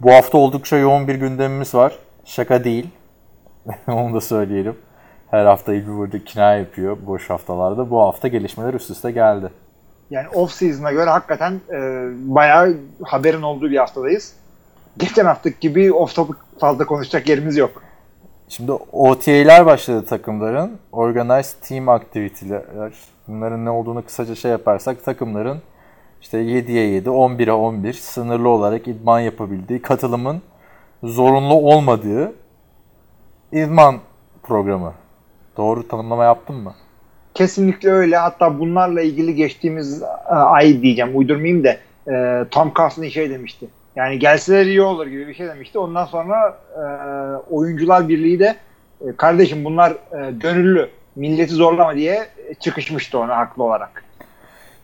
Bu hafta oldukça yoğun bir gündemimiz var. Şaka değil. Onu da söyleyelim. Her hafta Hilmi burada kina yapıyor boş haftalarda. Bu hafta gelişmeler üst üste geldi. Yani off season'a göre hakikaten e, bayağı haberin olduğu bir haftadayız. Geçen haftaki gibi off topic fazla konuşacak yerimiz yok. Şimdi OTA'ler başladı takımların. Organized Team Activity'ler. Bunların ne olduğunu kısaca şey yaparsak takımların işte 7'ye 7, 11'e 11 sınırlı olarak idman yapabildiği, katılımın zorunlu olmadığı idman programı. Doğru tanımlama yaptım mı? Kesinlikle öyle. Hatta bunlarla ilgili geçtiğimiz e, ay diyeceğim uydurmayayım da e, Tom Coughlin şey demişti. Yani gelseler iyi olur gibi bir şey demişti. Ondan sonra e, oyuncular birliği de kardeşim bunlar e, gönüllü milleti zorlama diye çıkışmıştı ona haklı olarak.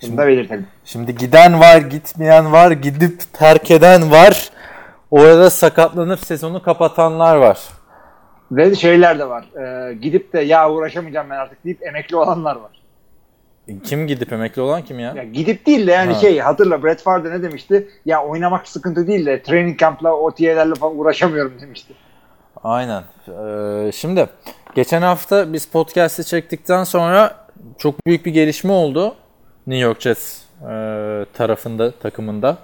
Bunu da belirtelim. Şimdi giden var, gitmeyen var, gidip terk eden var. Orada sakatlanıp sezonu kapatanlar var. Ve şeyler de var. E, gidip de ya uğraşamayacağım ben artık deyip emekli olanlar var. Kim gidip emekli olan kim ya? Ya gidip değil de yani Ha. şey hatırla Brett Favre ne demişti? Ya oynamak sıkıntı değil de training camp'la OTA'lerle falan uğraşamıyorum demişti. Aynen. Ee, şimdi geçen hafta biz podcast'i çektikten sonra çok büyük bir gelişme oldu. New York Jets e, tarafında, takımında.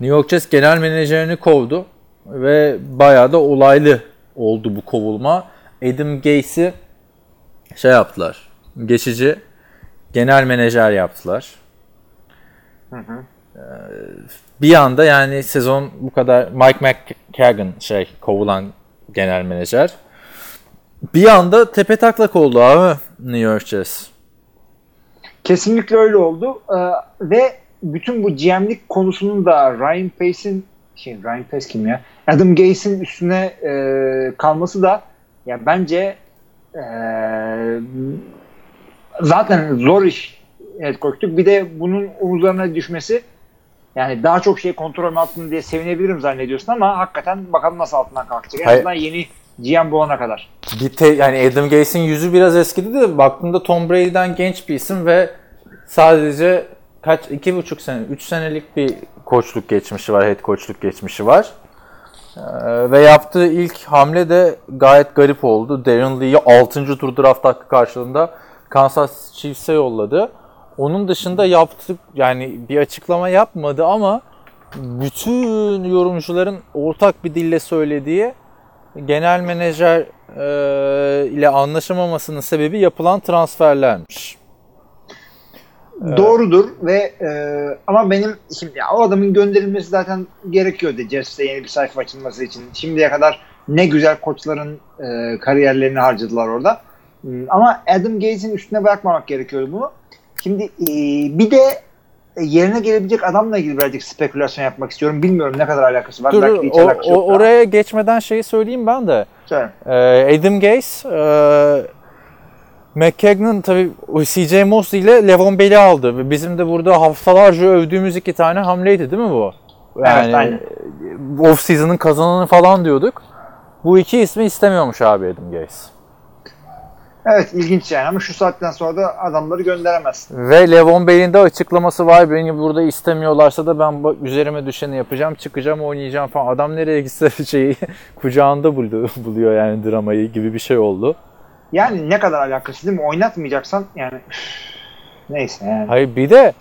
New York Jets genel menajerini kovdu ve bayağı da olaylı oldu bu kovulma. Adam Gase'i şey yaptılar. Geçici genel menajer yaptılar. Ee, bir anda yani sezon bu kadar Mike McKagan şey kovulan genel menajer. Bir anda tepe taklak oldu abi New York Jets. Kesinlikle öyle oldu. Ee, ve bütün bu GM'lik konusunun da Ryan Pace'in şey Ryan Pace kim ya? Adam Gase'in üstüne e, kalması da ya bence e, zaten zor iş head coachluk. Bir de bunun omuzlarına düşmesi yani daha çok şey kontrol altında diye sevinebilirim zannediyorsun ama hakikaten bakalım nasıl altından kalkacak. En azından yeni GM bulana kadar. Bir te, yani Adam Gase'in yüzü biraz eskidi de baktığında Tom Brady'den genç bir isim ve sadece kaç iki buçuk sene, üç senelik bir koçluk geçmişi var, head koçluk geçmişi var. Ee, ve yaptığı ilk hamle de gayet garip oldu. Darren Lee'yi 6. tur draft hakkı karşılığında Kansas Chiefs'e yolladı. Onun dışında yaptı yani bir açıklama yapmadı ama bütün yorumcuların ortak bir dille söylediği genel menajer e, ile anlaşamamasının sebebi yapılan transferlermiş. Doğrudur ve e, ama benim şimdi ya, o adamın gönderilmesi zaten gerekiyordu Jets'te yeni bir sayfa açılması için. Şimdiye kadar ne güzel koçların e, kariyerlerini harcadılar orada. Hmm, Ama Adam Gates'in üstüne bırakmamak gerekiyordu bunu. Şimdi e, bir de yerine gelebilecek adamla ilgili birazcık spekülasyon yapmak istiyorum. Bilmiyorum ne kadar alakası var. Dur, Belki hiç o- alakası o- yok. oraya geçmeden şeyi söyleyeyim ben de. Söyle. Ee, Adam Gase, e, McKagan tabii CJ Mosley ile Levon Bell'i aldı. Bizim de burada haftalarca övdüğümüz iki tane hamleydi değil mi bu? Evet, aynen. off season'ın kazananı falan diyorduk. Bu iki ismi istemiyormuş abi Adam Gase. Evet ilginç yani ama şu saatten sonra da adamları gönderemezsin. Ve Levon Bell'in de açıklaması var. Beni burada istemiyorlarsa da ben üzerime düşeni yapacağım, çıkacağım, oynayacağım falan. Adam nereye gitse şeyi kucağında buluyor, yani dramayı gibi bir şey oldu. Yani ne kadar alakası değil mi? Oynatmayacaksan yani neyse yani. Hayır bir de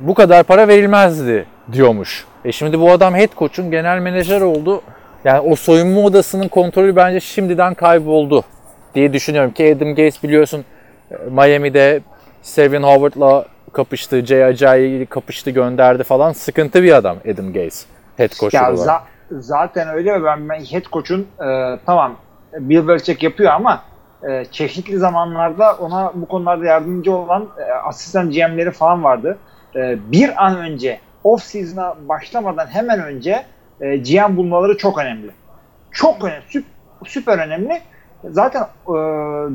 bu kadar para verilmezdi diyormuş. E şimdi bu adam head coach'un genel menajer oldu. Yani o soyunma odasının kontrolü bence şimdiden kayboldu diye düşünüyorum ki Adam Gates biliyorsun e, Miami'de Sevin Howard'la kapıştı, Jay Ajayi kapıştı gönderdi falan. Sıkıntı bir adam Adam Gates head coach Ya olarak. za- zaten öyle ben, ben head coach'un e, tamam Bill Belichick yapıyor ama e, çeşitli zamanlarda ona bu konularda yardımcı olan e, asistan GM'leri falan vardı. E, bir an önce off season'a başlamadan hemen önce e, GM bulmaları çok önemli. Çok önemli. Süp, süper önemli. Zaten e,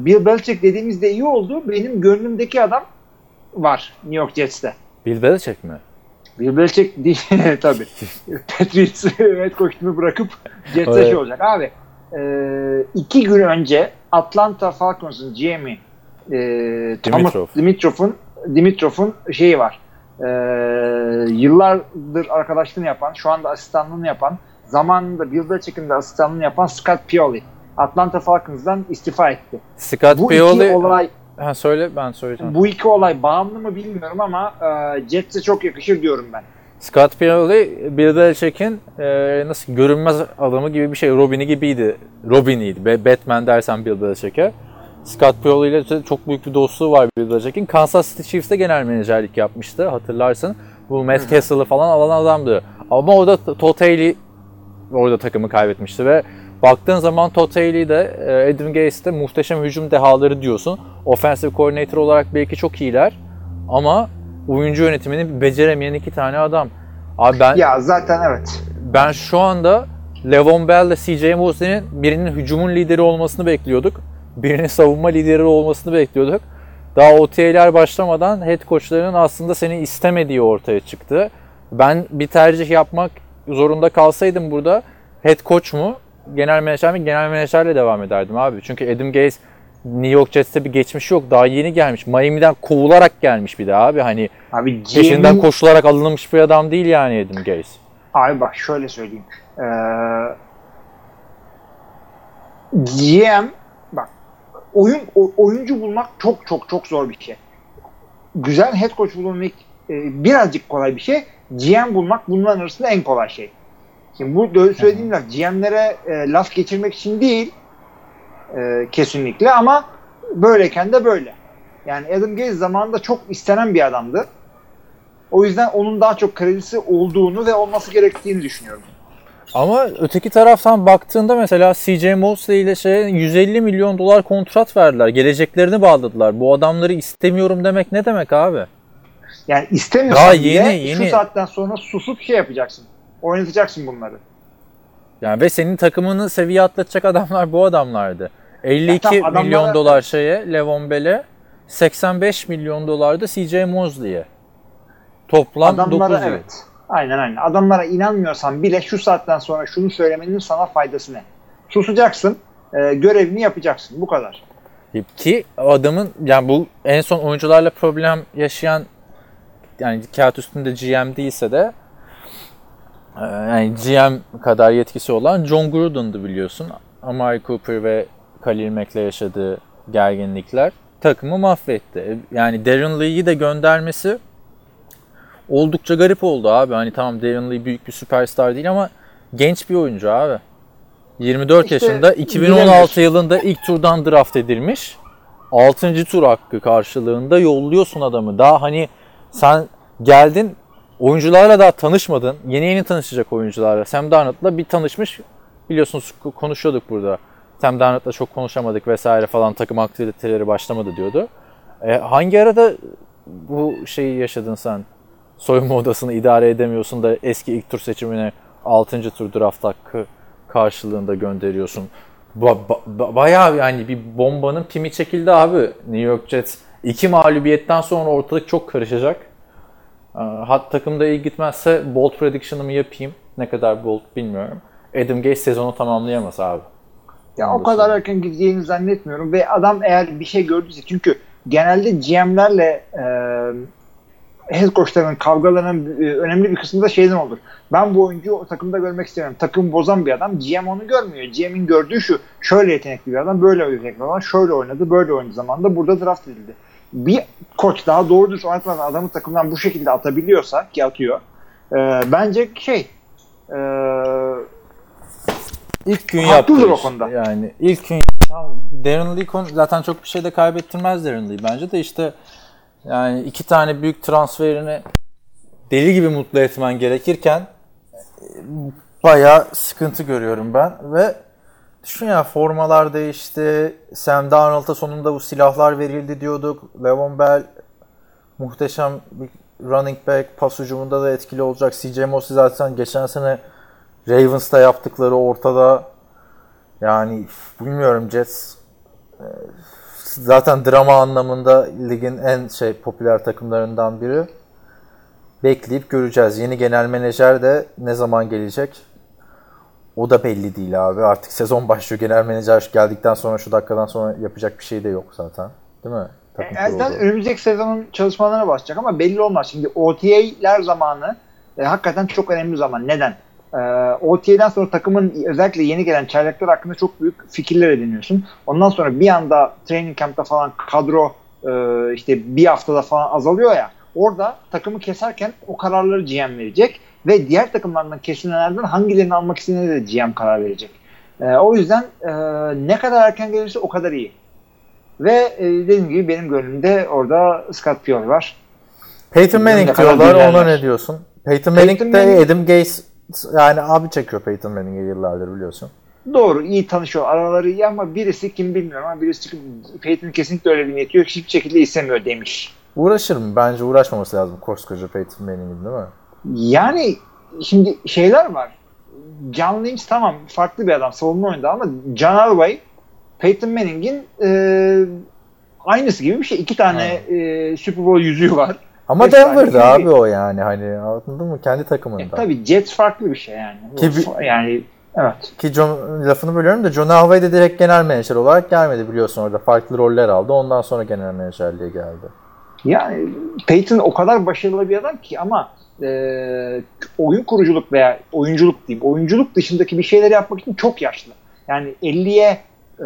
Bill Belichick dediğimizde iyi oldu. Benim gönlümdeki adam var New York Jets'te. Bill Belichick mi? Bill Belichick değil tabii. Patriots head coach'unu bırakıp Jets'e Evet. şey olacak. Abi e, iki gün önce Atlanta Falcons'un GM'i e, Dimitrov. Dimitrov'un Dimitrov'un şeyi var. E, yıllardır arkadaşlığını yapan, şu anda asistanlığını yapan, zamanında Bill Belichick'in de asistanlığını yapan Scott Pioli. Atlanta Falcons'dan istifa etti. Scott Bu Pioli... iki olay Ha, söyle ben söyleyeceğim. bu iki olay bağımlı mı bilmiyorum ama e, Jets'e çok yakışır diyorum ben. Scott Pioli Bill Belichick'in e, nasıl görünmez adamı gibi bir şey. Robin'i gibiydi. Robin'iydi. Batman dersen Bill Belichick'e. Scott Pioli ile çok büyük bir dostluğu var Bill Belichick'in. Kansas City Chiefs'te genel menajerlik yapmıştı hatırlarsın. Bu Matt Castle'ı falan alan adamdı. Ama o da Todd Haley orada takımı kaybetmişti ve baktığın zaman Todd Haley de e, Adam Gase de muhteşem hücum dehaları diyorsun. Offensive coordinator olarak belki çok iyiler ama oyuncu yönetimini beceremeyen iki tane adam. Abi ben Ya zaten evet. ben şu anda Levon Bell ile CJ Mosley'nin birinin hücumun lideri olmasını bekliyorduk. Birinin savunma lideri olmasını bekliyorduk. Daha OTA'ler başlamadan head coachlarının aslında seni istemediği ortaya çıktı. Ben bir tercih yapmak zorunda kalsaydım burada head coach mu, genel menajer mi? Genel menajerle devam ederdim abi. Çünkü Adam Gase New York Jets'te bir geçmiş yok. Daha yeni gelmiş. Miami'den kovularak gelmiş bir de abi. Hani Abi peşinden koşularak alınmış bir adam değil yani Adam Gase. Abi bak şöyle söyleyeyim. Ee, GM bak oyun o- oyuncu bulmak çok çok çok zor bir şey. Güzel head coach bulmak e, birazcık kolay bir şey. GM bulmak bunların arasında en kolay şey. Şimdi bu söylediğim laf GM'lere e, laf geçirmek için değil e, kesinlikle ama böyleyken de böyle. Yani Adam Gaze zamanında çok istenen bir adamdı. O yüzden onun daha çok kredisi olduğunu ve olması gerektiğini düşünüyorum. Ama öteki taraftan baktığında mesela CJ Mosley ile şey 150 milyon dolar kontrat verdiler. Geleceklerini bağladılar. Bu adamları istemiyorum demek ne demek abi? Yani istemiyorsan Daha yeni, yeni. şu saatten sonra susup şey yapacaksın. Oynatacaksın bunları. Yani ve senin takımını seviye atlatacak adamlar bu adamlardı. 52 Ya adamlara- milyon dolar şeye Levon Bell'e 85 milyon dolar da CJ Mosley'e. Toplam 9 Adamlara yıl. evet. Aynen aynen. Adamlara inanmıyorsan bile şu saatten sonra şunu söylemenin sana faydası ne? Susacaksın, e, görevini yapacaksın. Bu kadar. Ki adamın yani bu en son oyuncularla problem yaşayan yani kağıt üstünde GM değilse de yani GM kadar yetkisi olan John Gruden'dı biliyorsun. Amari Cooper ve Khalil Mack'le yaşadığı gerginlikler takımı mahvetti. Yani Darren Lee'yi de göndermesi oldukça garip oldu abi. Hani tamam Darren Lee büyük bir süperstar değil ama genç bir oyuncu abi. 24 İşte yaşında 2016 bilemiyorsun. yılında ilk turdan draft edilmiş. 6. tur hakkı karşılığında yolluyorsun adamı. Daha hani sen geldin oyuncularla daha tanışmadın. Yeni yeni tanışacak oyuncularla. Sam Darnold'la bir tanışmış. Biliyorsunuz konuşuyorduk burada. Sam Darnold'la çok konuşamadık vesaire falan takım aktiviteleri başlamadı diyordu. E, hangi arada bu şeyi yaşadın sen? Soyunma odasını idare edemiyorsun da eski ilk tur seçimine 6. tur draft hakkı karşılığında gönderiyorsun. Ba- ba- bayağı yani bir bombanın pimi çekildi abi. New York Jets iki mağlubiyetten sonra ortalık çok karışacak. Ee, Hat takımda iyi gitmezse bold prediction'ımı yapayım. Ne kadar bold bilmiyorum. Adam Gase sezonu tamamlayamaz abi. Ya o kadar erken gideceğini zannetmiyorum ve adam eğer bir şey gördüyse çünkü genelde GM'lerle e, head coachların kavgalarının e, önemli bir kısmı da şeyden olur. Ben bu oyuncuyu o takımda görmek istemiyorum. Takım bozan bir adam. GM onu görmüyor. GM'in gördüğü şu. Şöyle yetenekli bir adam, böyle yetenekli bir adam. Şöyle oynadı, böyle oynadı zamanında burada draft edildi. Bir koç daha doğru düz oynatmadan adamı takımdan bu şekilde atabiliyorsa ki atıyor. e, bence şey e, İlk gün yaptığı o iş. konuda. Yani ilk gün Darren Lee konu- zaten çok bir şey de kaybettirmez Darren Lee bence de işte yani iki tane büyük transferini deli gibi mutlu etmen gerekirken e, bayağı sıkıntı görüyorum ben ve düşün ya formalar değişti. Sam Darnold'a sonunda bu silahlar verildi diyorduk. Levon Bell muhteşem bir running back pas hücumunda da etkili olacak. CJ Mosley zaten geçen sene Ravens'ta yaptıkları ortada. Yani bilmiyorum Jets e, zaten drama anlamında ligin en şey popüler takımlarından biri. Bekleyip göreceğiz. Yeni genel menajer de ne zaman gelecek? O da belli değil abi. Artık sezon başlıyor. Genel menajer geldikten sonra şu dakikadan sonra yapacak bir şey de yok zaten. Değil mi? Takım Elden kurulu. önümüzdeki sezonun çalışmalarına başlayacak ama belli olmaz. Şimdi OTA'ler zamanı e, hakikaten çok önemli zaman. Neden? E, OTA'den sonra takımın özellikle yeni gelen çaylaklar hakkında çok büyük fikirler ediniyorsun. Ondan sonra bir anda training camp'ta falan kadro e, işte bir haftada falan azalıyor ya. Orada takımı keserken o kararları GM verecek ve diğer takımlardan kesilenlerden hangilerini almak istediğine de GM karar verecek. E, o yüzden e, ne kadar erken gelirse o kadar iyi. Ve e, dediğim gibi benim gönlümde orada Scott Pioli var. Peyton Manning diyorlar. Ona ne diyorsun? Peyton Manning Peyton de Manning- Adam Gase yani abi çekiyor Peyton Manning'e yıllardır biliyorsun. Doğru iyi tanışıyor. Araları iyi ama birisi kim bilmiyorum ama birisi çıkıp Peyton kesinlikle öyle bir niyeti yok. Hiçbir şekilde istemiyor demiş. Uğraşır mı? Bence uğraşmaması lazım koskoca Peyton Manning'in değil mi? Yani şimdi şeyler var. John Lynch tamam farklı bir adam savunma oyunda ama John Elway Peyton Manning'in e, aynısı gibi bir şey. İki tane e, Super Bowl yüzüğü var. Ama Denver'da abi o yani hani anladın mı? Kendi E, takımında. tabii Jets farklı bir şey yani. Ki yani evet. Ki John, lafını bölüyorum da John Elway de direkt genel menajer olarak gelmedi biliyorsun orada. Farklı roller aldı. Ondan sonra genel menajerliğe geldi. Yani Peyton o kadar başarılı bir adam ki ama e, oyun kuruculuk veya oyunculuk diyeyim, oyunculuk dışındaki bir şeyler yapmak için çok yaşlı. Yani 50'ye e,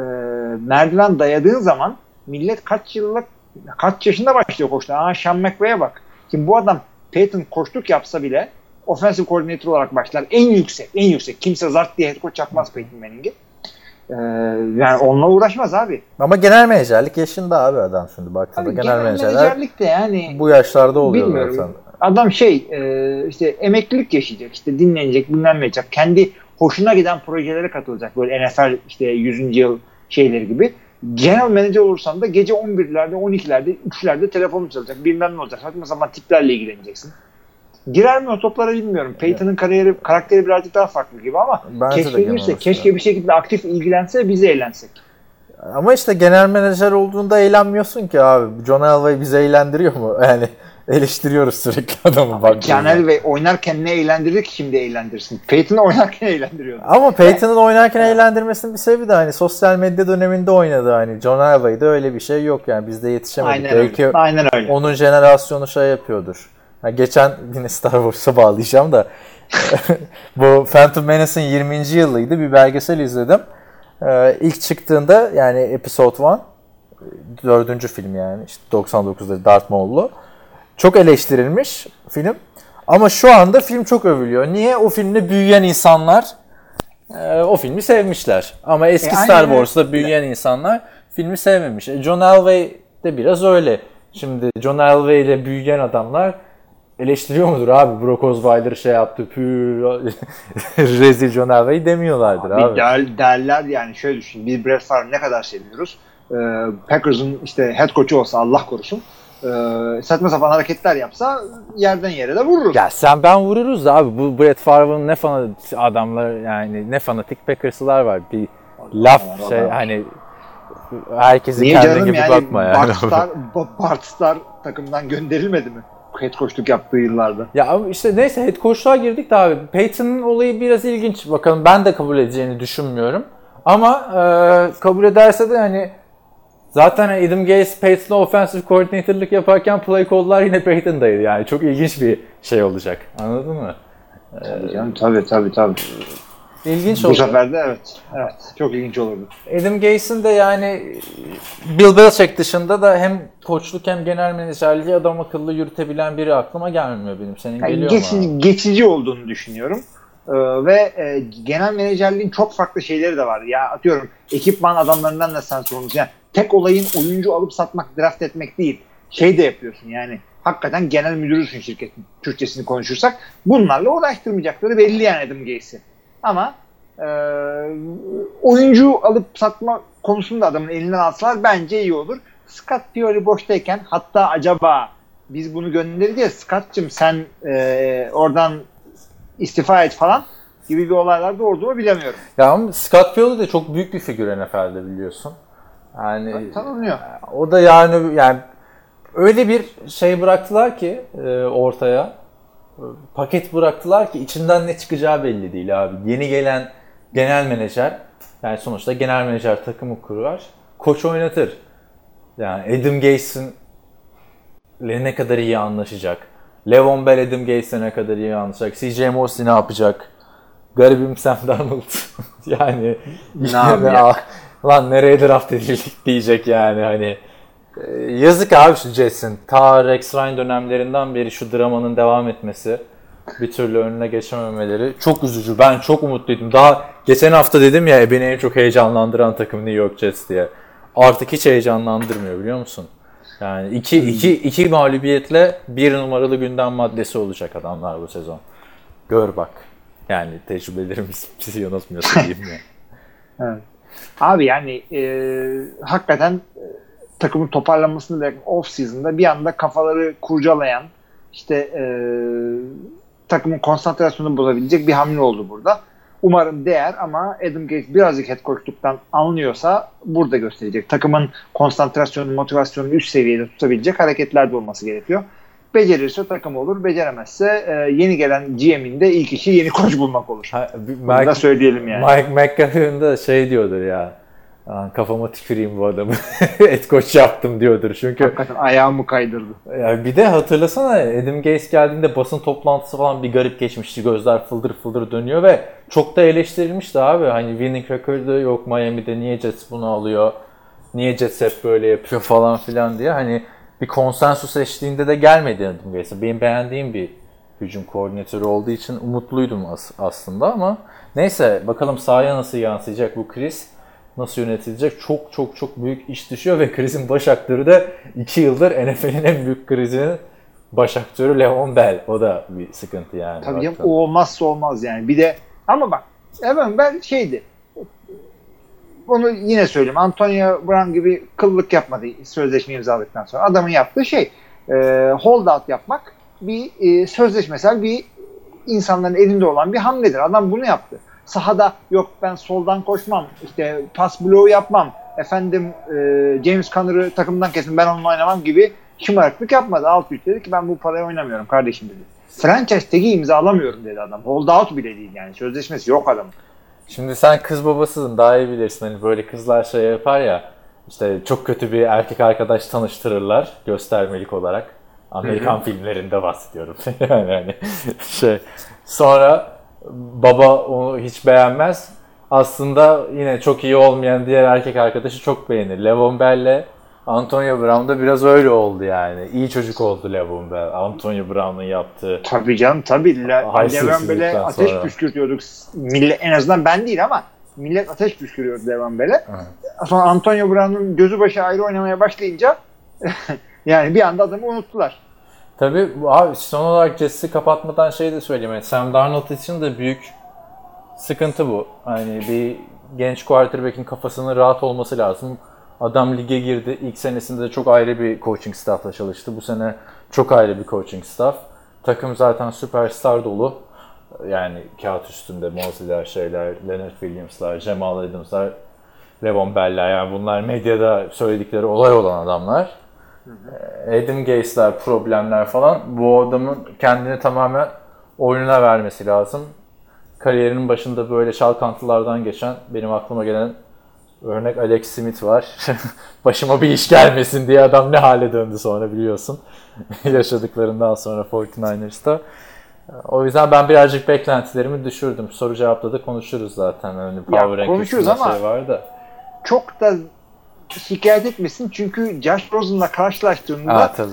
merdiven dayadığın zaman millet kaç yıllık kaç yaşında başlıyor koşmaya. Aa Sean McVay'e bak. Şimdi bu adam Peyton koştuk yapsa bile offensive coordinator olarak başlar. En yüksek, en yüksek. Kimse zart diye head coach yapmaz Peyton Manning'i. E, yani onunla uğraşmaz abi. Ama genel menajerlik yaşında abi adam şimdi baktığında. Genel, genel menajerlik de yani bu yaşlarda oluyor Bilmiyorum. zaten. Adam şey e, işte emeklilik yaşayacak işte dinlenecek yapacak. Kendi hoşuna giden projelere katılacak. Böyle NFL işte 100. yıl şeyleri gibi. Genel manager olursan da gece 11'lerde 12'lerde 3'lerde telefonun çalacak. Bilmem ne olacak. Saçma sapan tiplerle ilgileneceksin. Girer mi o toplara bilmiyorum. Peyton'ın kariyeri, karakteri birazcık daha farklı gibi ama Bence keşfedilirse, keşke bir şekilde aktif ilgilense biz eğlensek. Ama işte genel menajer olduğunda eğlenmiyorsun ki abi. John Elway bizi eğlendiriyor mu? Yani eleştiriyoruz sürekli adamı bak. Canel ve oynarken ne eğlendirir ki şimdi eğlendirsin? Peyton'ı oynarken eğlendiriyor. Ama Peyton'ın oynarken eğlendirmesinin bir sebebi de hani sosyal medya döneminde oynadı hani. John Elway'de öyle bir şey yok yani bizde yetişemedik. Aynen Belki öyle. Aynen öyle. onun jenerasyonu şey yapıyordur. Ha, geçen yine Star Wars'a bağlayacağım da bu Phantom Menace'in 20. yılıydı. Bir belgesel izledim. Ee, ilk çıktığında yani Episode 1 dördüncü film yani işte 99'da Darth Maul'lu. Çok eleştirilmiş film. Ama şu anda film çok övülüyor. Niye? O filmde büyüyen insanlar e, o filmi sevmişler. Ama eski E, Star. Wars'ta büyüyen insanlar filmi sevmemiş. E, John Elway de biraz öyle. Şimdi John Elway ile büyüyen adamlar eleştiriyor mudur abi? Brock Osweiler şey yaptı. Pü, rezil John Elway demiyorlardır abi. Bir der, derler yani şöyle düşün. Biz Brett Favre ne kadar seviyoruz. Ee, Packers'ın işte head coach'u olsa Allah korusun. Ee, saçma sapan hareketler yapsa yerden yere de vururuz. Ya sen ben vururuz da abi. Bu Brett Favre'ın ne fanatik adamlar yani ne fanatik Packers'lar var. Bir laf var, şey var. hani herkesi Niye kendin canım gibi yani bakma yani. Bart Star, Ba- Bart Star takımdan gönderilmedi mi? Head coachluk yaptığı yıllarda. Ya işte neyse head coach'luğa girdik de abi. Peyton'ın olayı biraz ilginç. Bakalım ben de kabul edeceğini düşünmüyorum. Ama e, kabul ederse de hani zaten Adam Gase Peyton'la offensive coordinator'lık yaparken play call'lar yine Peyton'daydı. Yani çok ilginç bir şey olacak. Anladın mı? Tabii canım tabii tabii tabii. İlginç Bu oldu. sefer de evet. Evet. Çok ilginç olurdu. Adam Gase'in de yani Bill Belichick dışında da hem koçluk hem genel menajerliği adam akıllı yürütebilen biri aklıma gelmiyor benim. Senin Yani geliyor mu? geçici, geçici olduğunu düşünüyorum. Ee, ve e, genel menajerliğin çok farklı şeyleri de var. Ya atıyorum ekipman adamlarından da sen sorumlusun. Yani tek olayın oyuncu alıp satmak, draft etmek değil. Şey de yapıyorsun yani. Hakikaten genel müdürüsün şirketin. Türkçesini konuşursak. Bunlarla uğraştırmayacakları belli yani Adam Gase'i. Ama e, oyuncu alıp satma konusunda adamın elinden alsalar bence iyi olur. Scott Pioli boştayken hatta acaba biz bunu gönderdik ya Scott'cığım sen e, oradan istifa et falan. gibi bir olaylar doğurdu mu bilemiyorum. Ya ama Scott Pioli de çok büyük bir figür NFL'de biliyorsun. Yani Tanınıyor. o da yani yani öyle bir şey bıraktılar ki e, ortaya e, paket bıraktılar ki içinden ne çıkacağı belli değil abi. Yeni gelen genel menajer yani sonuçta genel menajer takımı kurar. Koç oynatır. Yani Adam ile ne kadar iyi anlaşacak. Levon Bell Adam Gase'le ne kadar iyi anlaşacak. CJ Mosley ne yapacak? Garibim Sam Darnold. yani Ne yapacak? Lan nereye draft edildik diyecek yani hani. Ee, Yazık abi şu Jets'in. Ta Rex Ryan dönemlerinden beri şu dramanın devam etmesi. Bir türlü önüne geçememeleri. Çok üzücü. Ben çok umutluydum. Daha geçen hafta dedim ya beni en çok heyecanlandıran takım New York Jets diye. Artık hiç heyecanlandırmıyor biliyor musun? Yani iki, iki, iki mağlubiyetle bir numaralı gündem maddesi olacak adamlar bu sezon. Gör bak. Yani tecrübelerimiz bizi yanıltmıyorsa diyeyim ya. Evet. Abi yani e, hakikaten e, takımın toparlanmasını bekleyen off season'da bir anda kafaları kurcalayan işte e, takımın konsantrasyonunu bozabilecek bir hamle oldu burada. Umarım değer ama Adam Gates birazcık head coachluktan anlıyorsa burada gösterecek. Takımın konsantrasyonunu, motivasyonunu üst seviyede tutabilecek hareketler de olması gerekiyor. Becerirse takım olur, beceremezse e, yeni gelen GM'in de ilk işi yeni koç bulmak olur. Ha, bir- Bunu da söyleyelim yani. Mike McCarthy'nin de şey diyordur ya. "Lan Kafama tüküreyim bu adamı. Et koç yaptım diyordur. Çünkü Hakikaten ayağımı kaydırdı. ya bir de hatırlasana Adam Gaze geldiğinde basın toplantısı falan bir garip geçmişti. Gözler fıldır fıldır dönüyor ve çok da eleştirilmişti abi. Hani winning record'ı yok Miami'de niye Jets bunu alıyor? Niye Jets hep böyle yapıyor falan filan diye. Hani bir konsensus eşliğinde de gelmedi Gaze. Benim beğendiğim bir hücum koordinatörü olduğu için umutluydum as- aslında ama neyse bakalım sahaya nasıl yansıyacak bu kriz nasıl yönetilecek çok çok çok büyük iş düşüyor ve krizin baş aktörü de 2 yıldır NFL'in en büyük krizinin baş aktörü Le'Veon Bell. O da bir sıkıntı yani. Tabii baktığında. o olmazsa olmaz yani. Bir de ama bak evet ben şeydi onu yine söyleyeyim. Antonio Brown gibi kıllık yapmadı sözleşme imzaladıktan sonra. Adamın yaptığı şey e, holdout yapmak bir e, sözleşmesel bir insanların elinde olan bir hamledir. Adam bunu yaptı. Sahada yok ben soldan koşmam, işte pas bloğu yapmam, efendim e, James Conner'ı takımdan kesin ben onunla oynamam gibi şımarıklık yapmadı. Alt üst dedi ki ben bu parayı oynamıyorum kardeşim dedi. Franchise tag'i imzalamıyorum dedi adam. Holdout bile değil yani. Sözleşmesi yok adamın. Şimdi sen kız babasısın daha iyi bilirsin. Hani böyle kızlar şey yapar ya işte çok kötü bir erkek arkadaş tanıştırırlar göstermelik olarak. Amerikan filmlerinde bahsediyorum. yani hani şey sonra baba onu hiç beğenmez. Aslında yine çok iyi olmayan diğer erkek arkadaşı çok beğenir. Levon Bell'le Antonio Brown da biraz öyle oldu yani. İyi çocuk oldu Levon Bell. Antonio Brown'un yaptığı. Tabii canım tabii. Le, Haysiyetsizlikten Levan Bell'e ateş sonra. püskürtüyorduk. Millet, en azından ben değil ama millet ateş püskürüyordu Levan Bell'e. Sonra Antonio Brown'un gözü başı ayrı oynamaya başlayınca yani bir anda adamı unuttular. Tabii abi son olarak Jets'i kapatmadan şey de söyleyeyim. Yani Sam Darnold için de büyük sıkıntı bu. Hani bir genç quarterback'in kafasının rahat olması lazım. Adam lige girdi. İlk senesinde de çok ayrı bir coaching staff'la çalıştı. Bu sene çok ayrı bir coaching staff. Takım zaten süperstar dolu. Yani kağıt üstünde Mosley'ler, şeyler, Leonard Williams'lar, Jamal Adams'lar, Levon Bell'ler yani bunlar medyada söyledikleri olay olan adamlar. Adam Gase'ler, problemler falan bu adamın kendini tamamen oyununa vermesi lazım. Kariyerinin başında böyle çalkantılardan geçen benim aklıma gelen örnek Alex Smith var. Başıma bir iş gelmesin diye adam ne hale döndü sonra biliyorsun. Yaşadıklarından sonra 49ers'ta. O yüzden ben birazcık beklentilerimi düşürdüm. Soru cevapta da konuşuruz zaten. Hani Power konuşuruz Rankings'inde ama- şey var da. Çok da şikayet etmesin çünkü Josh Rosen'la karşılaştığında Ha tabii.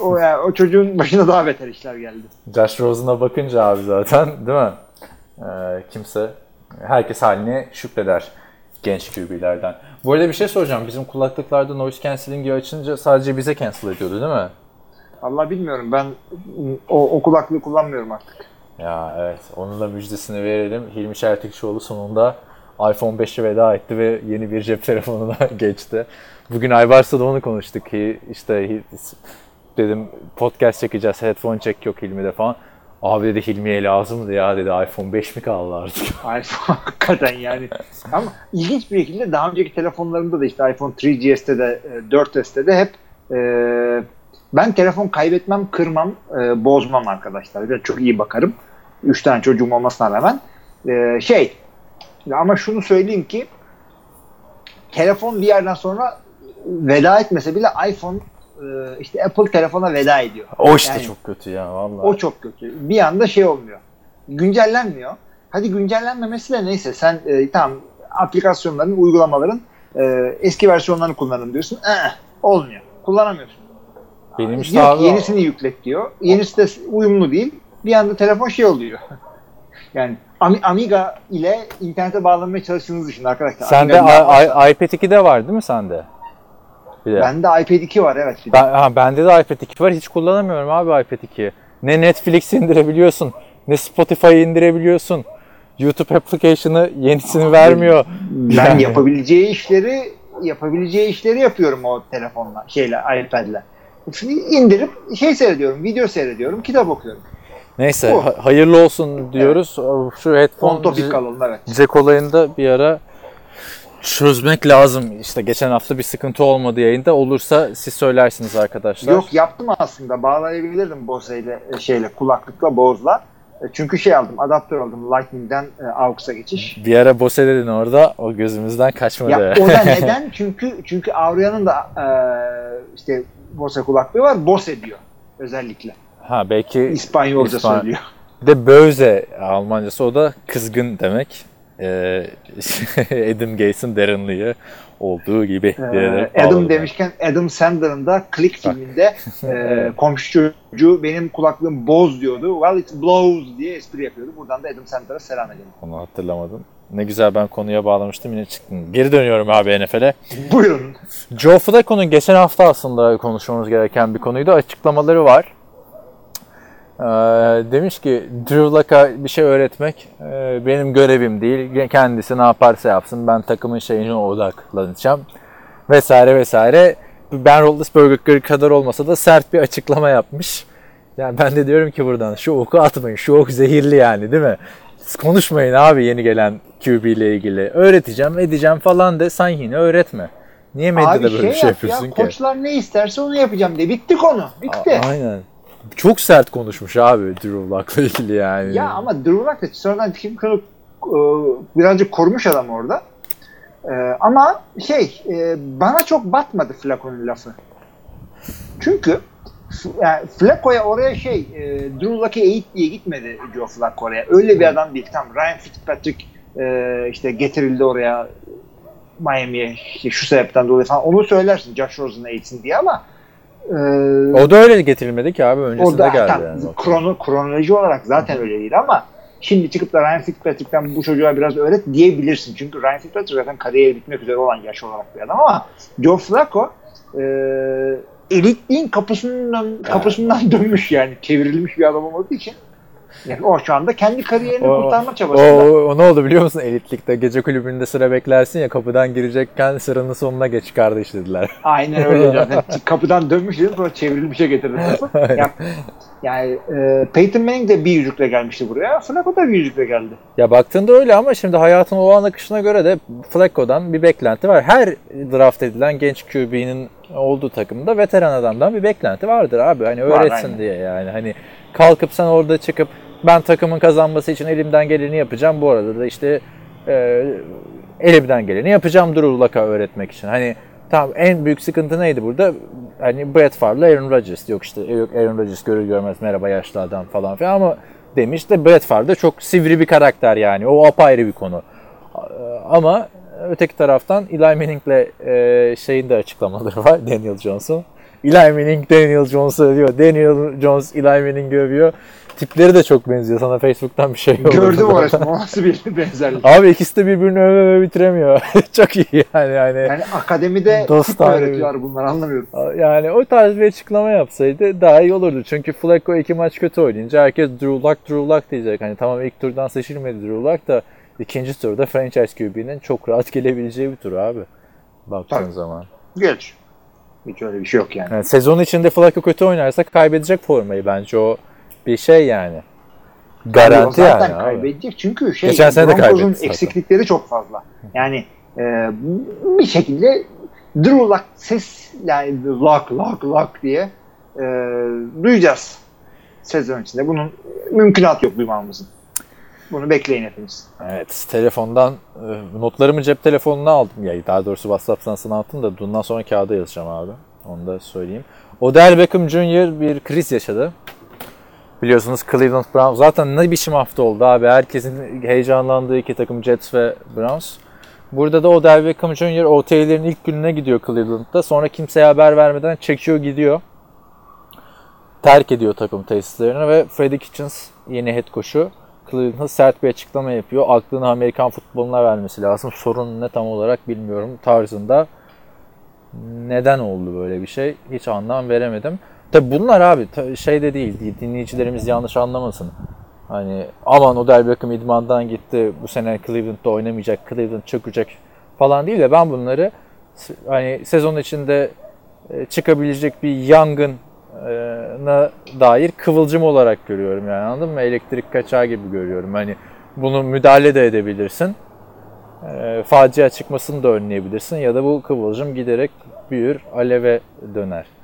o, yani, o çocuğun başına daha beter işler geldi. Josh Rosen'a bakınca abi zaten değil mi? Ee, kimse, herkes haline şükreder genç QB'lerden. Bu arada bir şey soracağım. Bizim kulaklıklarda noise cancelling'i açınca sadece bize cancel ediyordu değil mi? Allah bilmiyorum ben o, o kulaklığı kullanmıyorum artık. Ya evet. Onun da müjdesini verelim. Hilmi Çeltikçioğlu sonunda iPhone 5'e veda etti ve yeni bir cep telefonuna geçti. Bugün Aybars'ta da onu konuştuk ki işte dedim podcast çekeceğiz, headphone check yok Hilmi'de falan. Abi dedi Hilmi'ye lazımdı ya dedi iPhone 5 mi kaldı artık? iPhone hakikaten yani. Ama ilginç bir şekilde daha önceki telefonlarımda da işte iPhone 3GS'te de e, 4S'te de hep e, ben telefon kaybetmem, kırmam, e, bozmam arkadaşlar. Ben çok iyi bakarım. Üç tane çocuğum olmasına rağmen. E, şey ama şunu söyleyeyim ki telefon bir yerden sonra veda etmese bile iPhone e, işte Apple telefona veda ediyor. O işte Yani- çok kötü ya vallahi. O çok kötü. Bir anda şey olmuyor. Güncellenmiyor. Hadi güncellenmemesi de neyse sen e, tamam aplikasyonların, uygulamaların e, eski versiyonlarını kullanın diyorsun. Eh, olmuyor. Kullanamıyorsun. Benim işte diyor ki yenisini yüklet diyor. Yenisi de uyumlu değil. Bir anda telefon şey oluyor. yani Ami- Amiga ile internete bağlanmaya çalıştığınızı düşünün arkadaşlar. Sende iPad 2'de var değil mi sende? Bir de. Bende iPad 2 var evet. bir de. Ben, ha, bende de iPad 2 var. Hiç kullanamıyorum abi iPad 2'yi. Ne Netflix indirebiliyorsun, ne Spotify indirebiliyorsun. YouTube application'ı yenisini vermiyor. Ben Yani. yapabileceği işleri yapabileceği işleri yapıyorum o telefonla, şeyle, iPad'le. Şimdi indirip şey seyrediyorum, video seyrediyorum, kitap okuyorum. Neyse Bu. ha- hayırlı olsun diyoruz. Şu On headphone topik c- kalalım evet. jack olayında bir ara çözmek lazım. İşte geçen hafta bir sıkıntı olmadı yayında. Olursa siz söylersiniz arkadaşlar. Yok yaptım aslında, bağlayabilirdim Bose ile e, şeyle, kulaklıkla, Bose'la. E, Çünkü şey aldım, adaptör aldım, Lightning'den e, AUX'a geçiş. Bir ara Bose dedin orada o gözümüzden kaçmadı. Ya o da neden? Çünkü çünkü Aura'nın da e, işte Bose kulaklığı var, Bose diyor özellikle. ha belki İspanyolca İspan- söylüyor. De Böze Almancası o da kızgın demek. Ee, Adam Gates'in derinliği olduğu gibi. Ee, Adam demişken Adam Sandler'ın da Click filminde e, komşu çocuğu benim kulaklığım boz diyordu. Well it blows diye espri yapıyordu. Buradan da Adam Sandler'a selam edelim. Onu hatırlamadım. Ne güzel ben konuya bağlamıştım yine çıktın. Geri dönüyorum abi NFL'e. Buyurun. Joe Flacco'nun geçen hafta aslında konuşmamız gereken bir konuydu. Açıklamaları var. Ee, demiş ki Drew Luck'a bir şey öğretmek e, benim görevim değil. Kendisi ne yaparsa yapsın ben takımın şeyine odaklanacağım. Vesaire vesaire. Ben Roethlisberger kadar olmasa da sert bir açıklama yapmış. Yani ben de diyorum ki buradan şu oku atmayın. Şu ok zehirli yani değil mi? Siz konuşmayın abi yeni gelen QB ile ilgili. Öğreteceğim edeceğim falan de sen yine öğretme. Niye medyada Abi böyle şey, şey yap yapıyorsun ya, ki? koçlar ne isterse onu yapacağım diye. Bitti konu. Bitti. A- Aynen. Çok sert konuşmuş abi Drew Luck'la ilgili yani. Ya ama Drew Luck da sonradan Tim Cook e, birazcık korumuş adam orada. E, ama şey e, bana çok batmadı Flacco'nun lafı. Çünkü yani Flacco'ya oraya şey e, Drew Luck'ı eğit diye gitmedi Joe Flacco oraya. Öyle bir adam değil. Tam Ryan Fitzpatrick e, işte getirildi oraya Miami'ye işte şu sebepten dolayı falan. Onu söylersin Josh Rosen'ı eğitsin diye ama e, O da öyle getirilmedi ki abi. Öncesinde o da geldi tam yani. krono, kronoloji olarak zaten öyle değil ama şimdi çıkıp da Ryan Fitzpatrick'ten bu çocuğa biraz öğret diyebilirsin. Çünkü Ryan Fitzpatrick zaten kariyeri bitmek üzere olan yaş olarak bir adam ama Joe Flacco e, elitliğin kapısından kapısından dönmüş yani çevrilmiş bir adam olmadığı için yani o şu anda kendi kariyerini O- kurtarma çabasında. o, o ne oldu biliyor musun elitlikte? Gece kulübünde sıra beklersin ya kapıdan girecekken sıranın sonuna geç kardeş dediler. Aynen öyle zaten. Kapıdan dönmüş dedim sonra çevrilmişe getirdi. lafı. yani, yani e, Peyton Manning de bir yüzükle gelmişti buraya. Flacco da bir yüzükle geldi. Ya baktığında öyle ama şimdi hayatın o an akışına göre de Flacco'dan bir beklenti var. Her draft edilen genç QB'nin olduğu takımda veteran adamdan bir beklenti vardır abi. Hani Var, öğretsin aynen. diye yani. Hani kalkıp sen orada çıkıp ben takımın kazanması için elimden geleni yapacağım. Bu arada da işte e, elimden geleni yapacağım Drew Luck'a öğretmek için. Hani tamam en büyük sıkıntı neydi burada? Hani Brett Favre'la Aaron Rodgers. Yok işte yok Aaron Rodgers görür görmez merhaba yaşlı adam falan filan ama demiş de Brett Favre de çok sivri bir karakter yani. O apayrı bir konu. Ama öteki taraftan Eli Manning'le e, şeyin de açıklamaları var Daniel Jones'un. Eli Manning Daniel Jones'u övüyor. Daniel Jones Eli Manning'i övüyor. Tipleri de çok benziyor. Sana Facebook'tan bir şey yolladım. Gördüm orasını. Nasıl bir benzerlik? Abi ikisi de birbirini öve öve bitiremiyor. çok iyi yani. yani. Yani akademide tane öğretiyorlar bunlar anlamıyorum. Yani o tarz bir açıklama yapsaydı daha iyi olurdu. Çünkü Flacco iki maç kötü oynayınca herkes Drew Luck, Drew Luck diyecek. Hani tamam ilk turdan seçilmedi Drew Luck da ikinci turda franchise QB'nin çok rahat gelebileceği bir tur abi. Baktığın Tabii. zaman. Geç. Hiç öyle bir şey yok yani. Yani sezon içinde Flacco kötü oynarsa kaybedecek formayı bence o bir şey yani. Garanti zaten yani abi. kaybedecek çünkü şey Geçen sene Broncos'un eksiklikleri çok fazla. Yani e, bir şekilde Drew Lock ses yani lock lock lock diye e, duyacağız sezon içinde. Bunun mümkünat yok duymamızın. Bunu bekleyin hepiniz. Evet, telefondan e, notlarımı cep telefonuna aldım. Ya daha doğrusu WhatsApp'tan sana attım da bundan sonra kağıda yazacağım abi. Onu da söyleyeyim. Odell Beckham Jr. bir kriz yaşadı. Biliyorsunuz Cleveland Browns zaten ne biçim hafta oldu abi. Herkesin heyecanlandığı iki takım Jets ve Browns. Burada da Odell Beckham Jr. OTA'lerin ilk gününe gidiyor Cleveland'da. Sonra kimseye haber vermeden çekiyor gidiyor. Terk ediyor takım tesislerini ve Freddie Kitchens yeni head coach'u Cleveland'a sert bir açıklama yapıyor. Aklını Amerikan futboluna vermesi lazım. Sorun ne tam olarak bilmiyorum tarzında. Neden oldu böyle bir şey? Hiç anlam veremedim. Tabi bunlar abi şey de değil. Dinleyicilerimiz yanlış anlamasın. Hani aman Odell Beckham idmandan gitti. Bu sene Cleveland'da oynamayacak. Cleveland çökecek falan değil de ben bunları hani sezon içinde e, çıkabilecek bir yangına dair kıvılcım olarak görüyorum yani anladın mı? Elektrik kaçağı gibi görüyorum. Hani bunu müdahale de edebilirsin. E, facia çıkmasını da önleyebilirsin ya da bu kıvılcım giderek büyür, aleve döner.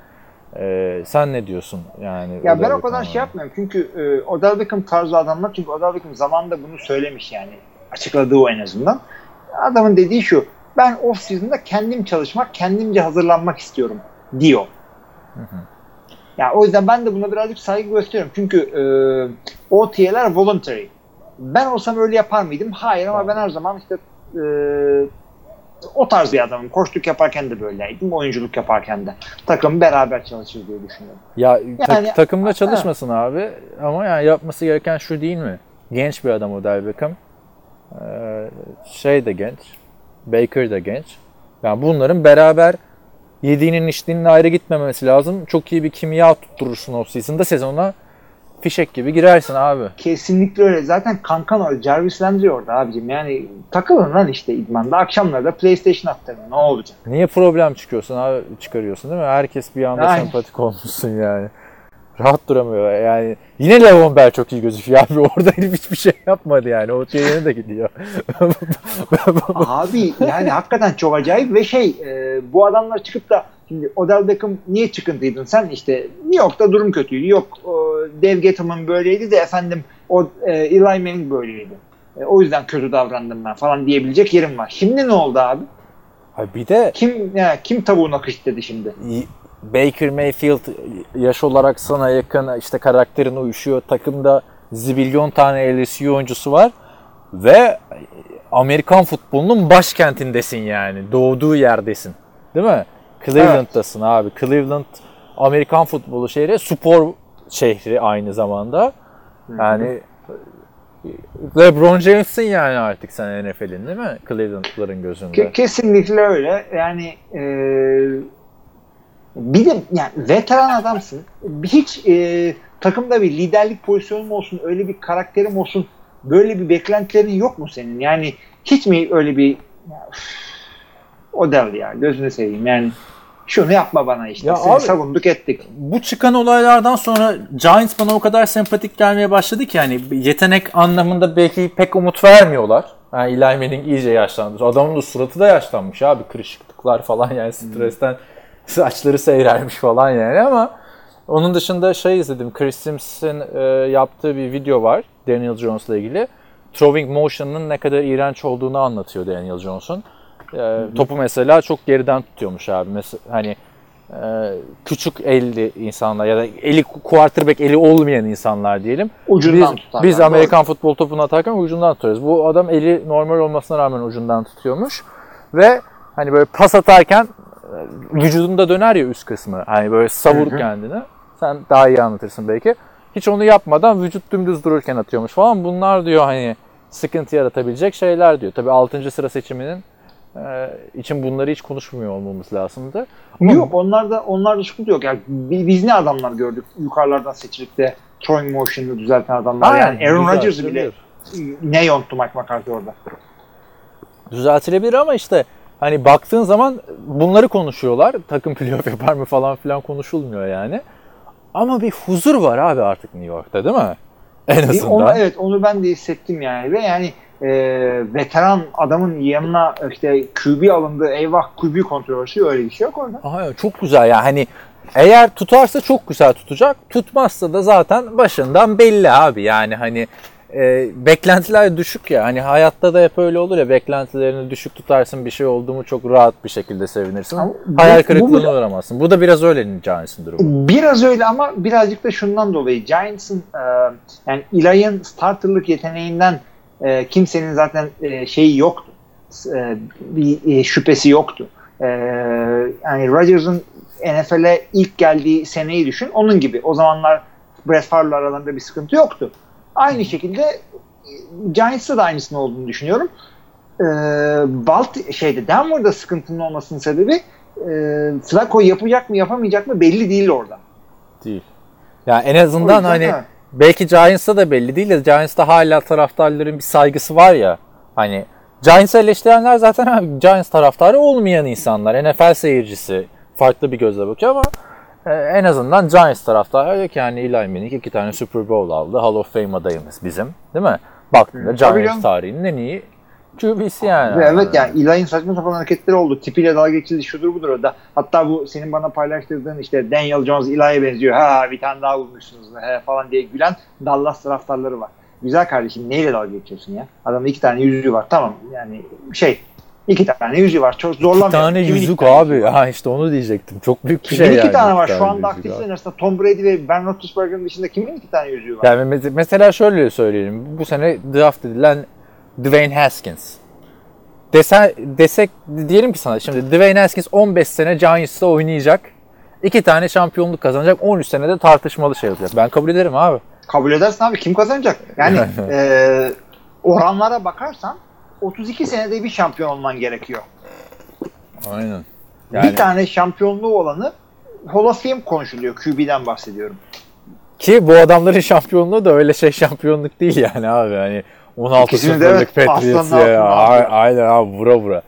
E, sen ne diyorsun yani? Ya ben o kadar şey yapmıyorum çünkü e, Odell Beckham tarzı adamlar çünkü Odell Beckham zamanında bunu söylemiş yani açıkladığı o en azından. Adamın dediği şu ben off season'da kendim çalışmak, kendimce hazırlanmak istiyorum diyor. Ya o yüzden ben de buna birazcık saygı gösteriyorum. Çünkü e, OTA'ler voluntary. Ben olsam öyle yapar mıydım? Hayır ama ben her zaman işte e, o tarz bir adamım. Koştuk yaparken de böyleydim. Oyunculuk yaparken de. Takım beraber çalışır diye düşünüyorum. Ya Yani- takımda çalışmasın abi ama yani yapması gereken şu değil mi? Genç bir adam Odell Beckham. Ee, şey de genç. Baker de genç. Yani bunların beraber yediğinin içtiğinin ayrı gitmemesi lazım. Çok iyi bir kimya tutturursun o season'da sezona fişek gibi girersin abi. Kesinlikle öyle. Zaten kankan orada. Jarvis Landry orada abicim. Yani takılın lan işte idmanda. Akşamları da PlayStation attırın. Ne olacak? Niye problem çıkıyorsun abi çıkarıyorsun değil mi? Herkes bir anda Aynen. sempatik olmuşsun yani. Rahat duramıyor yani. Yine Levon Bell çok iyi gözüküyor abi. Orada herif hiçbir şey yapmadı yani. O yeni de gidiyor. Abi yani hakikaten çok acayip ve şey e, bu adamlar çıkıp da şimdi Odell Beckham niye çıkıntıydın sen işte New York'ta durum kötüydü yok Dave Gettleman böyleydi de efendim o e, Eli Manning böyleydi E, o yüzden kötü davrandım ben falan diyebilecek yerim var şimdi ne oldu abi Abi bir de kim ya, kim tavuğuna kış dedi şimdi Baker Mayfield yaş olarak sana yakın işte karakterin uyuşuyor. Takımda zibilyon tane LSU oyuncusu var ve Amerikan futbolunun başkentindesin yani. Doğduğu yerdesin. Değil mi? Cleveland'dasın abi. Cleveland Amerikan futbolu şehri, spor şehri aynı zamanda. Yani LeBron James'in yani artık sen NFL'in değil mi? Cleveland'ların gözünde. Ke- kesinlikle öyle yani e, bir de yani veteran adamsın hiç e, takımda bir liderlik pozisyonun olsun öyle bir karakterim olsun böyle bir beklentilerin yok mu senin yani hiç mi öyle bir ya, o del ya gözünü seveyim yani şunu yapma bana işte Ya seni abi- savunduk ettik bu çıkan olaylardan sonra Giants bana o kadar sempatik gelmeye başladı ki yani yetenek anlamında belki pek umut vermiyorlar. Yani Eli Manning iyice yaşlandı. Adamın da suratı da yaşlanmış abi. Kırışıklıklar falan yani stresten saçları seyrelmiş falan yani ama onun dışında şey izledim. Chris Sims'in e, yaptığı bir video var Daniel Jones'la ilgili. Throwing motion'ın ne kadar iğrenç olduğunu anlatıyor Daniel Jones'un. E, topu mesela çok geriden tutuyormuş abi. Mesela hani e, küçük elli insanlar ya da eli quarterback eli olmayan insanlar diyelim. ucundan Biz, tutarlar. biz Amerikan futbol topunu atarken ucundan tutuyoruz. Bu adam eli normal olmasına rağmen ucundan tutuyormuş. Ve hani böyle pas atarken e, vücudunda döner ya üst kısmı. Hani böyle savur kendini. Sen daha iyi anlatırsın belki. Hiç onu yapmadan vücut dümdüz dururken atıyormuş falan. Bunlar diyor hani sıkıntı yaratabilecek şeyler diyor. Tabii 6. sıra seçiminin için bunları hiç konuşmuyor olmamız lazımdı. Yok onlarda onlarda sıkıntı yok. Yani bi- biz ne adamlar gördük yukarılardan seçilip de throwing motion'ı düzelten adamlar. yani Aaron Rodgers'ı bile ne yonttu Mike McCarthy orada. düzeltilebilir ama işte hani baktığın zaman bunları konuşuyorlar. Takım playoff yapar mı falan filan konuşulmuyor yani. Ama bir huzur var abi artık New York'ta değil mi? En azından. Onu, evet onu ben de hissettim yani ve yani e, veteran adamın yanına işte QB alındı eyvah QB kontroversi öyle bir şey yok orada. Aha, çok güzel yani hani eğer tutarsa çok güzel tutacak. Tutmazsa da zaten başından belli abi. Yani hani e, beklentiler düşük ya. Hani hayatta da hep öyle olur ya. Beklentilerini düşük tutarsın bir şey oldu mu çok rahat bir şekilde sevinirsin. Ama Hayal bu kırıklığına uğramazsın. Bu da biraz öyle Giants'ın durumu. Biraz öyle ama birazcık da şundan dolayı Giants'ın e, yani Eli'nin starterlık yeteneğinden e, kimsenin zaten e, şeyi yoktu. E, bir e, şüphesi yoktu. E, yani Rodgers'ın NFL'e ilk geldiği seneyi düşün. Onun gibi. O zamanlar Brett Favre'la aralarında bir sıkıntı yoktu. Aynı şekilde e, Giants'ta da aynısının olduğunu düşünüyorum. E, Balt şeyde Denver'da sıkıntının olmasının sebebi e, Flacco yapacak mı yapamayacak mı belli değil orada. Değil. Yani en azından hani ha. Belki Giants'ta da belli değil de Giants'ta hala taraftarların bir saygısı var ya. Hani Giants'ı eleştirenler zaten abi Giants taraftarı olmayan insanlar. NFL seyircisi farklı bir gözle bakıyor ama e, en azından Giants taraftarı diyor ki yani Eli Manning iki tane Super Bowl aldı. Hall of Fame adayımız bizim. Değil mi? Baktığında Giants tarihinin en iyi QB'si yani. Ve evet yani Eli'nin saçma sapan hareketleri oldu. Tipiyle dalga geçildi şudur budur. Da. Hatta bu senin bana paylaştırdığın işte Daniel Jones Eli'ye benziyor. Ha bir tane daha bulmuşsunuz he, falan diye gülen Dallas taraftarları var. Güzel kardeşim neyle dalga geçiyorsun ya? Adamın iki tane yüzüğü var. Tamam yani şey iki tane yüzüğü var. Çok zorlamıyor. Bir tane Kimin iki yüzük tane abi. var? Ha işte onu diyecektim. Çok büyük bir Kimin şey iki yani. tane var? iki Şu anda aktiflerin abi. arasında Tom Brady ve Ben Roethlisberger'ın dışında kimin iki tane yüzüğü var? Yani me- mesela şöyle söyleyelim. Bu sene draft edilen Dwayne Haskins. Desen, desek diyelim ki sana şimdi Dwayne Haskins 15 sene Giants'ta oynayacak. iki tane şampiyonluk kazanacak. 13 senede tartışmalı şey olacak. Ben kabul ederim abi. Kabul edersin abi kim kazanacak? Yani e, oranlara bakarsan 32 senede bir şampiyon olman gerekiyor. Aynen. Bir tane şampiyonluğu olanı Hall of Fame konuşuluyor. QB'den bahsediyorum. Ki bu adamların şampiyonluğu da öyle şey şampiyonluk değil yani abi. Hani 16 İkisini de sıfırlık evet, Patriots aslanın ya. Aynen abi vura vura.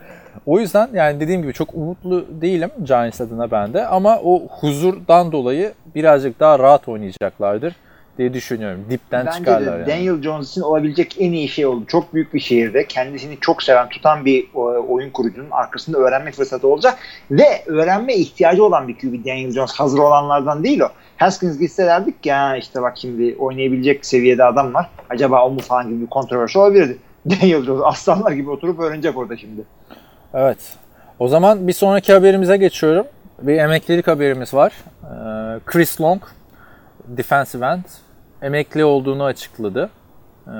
O yüzden yani dediğim gibi çok umutlu değilim Giants adına bende ama o huzurdan dolayı birazcık daha rahat oynayacaklardır diye düşünüyorum. Dipten Bence de çıkarlar yani. Daniel Jones için olabilecek en iyi şey oldu. Çok büyük bir şehirde kendisini çok seven, tutan bir e, oyun kurucunun arkasında öğrenme fırsatı olacak ve öğrenme ihtiyacı olan bir QB Daniel Jones. Hazır olanlardan değil o. Haskins gitse derdik "Ha, işte bak şimdi oynayabilecek seviyede adam var. Acaba o mu falan gibi bir kontroversi olabilirdi. Daniel Jones aslanlar gibi oturup öğrenecek orada şimdi. Evet. O zaman bir sonraki haberimize geçiyorum. Bir emeklilik haberimiz var. Ee, Chris Long, defensive end, emekli olduğunu açıkladı ee,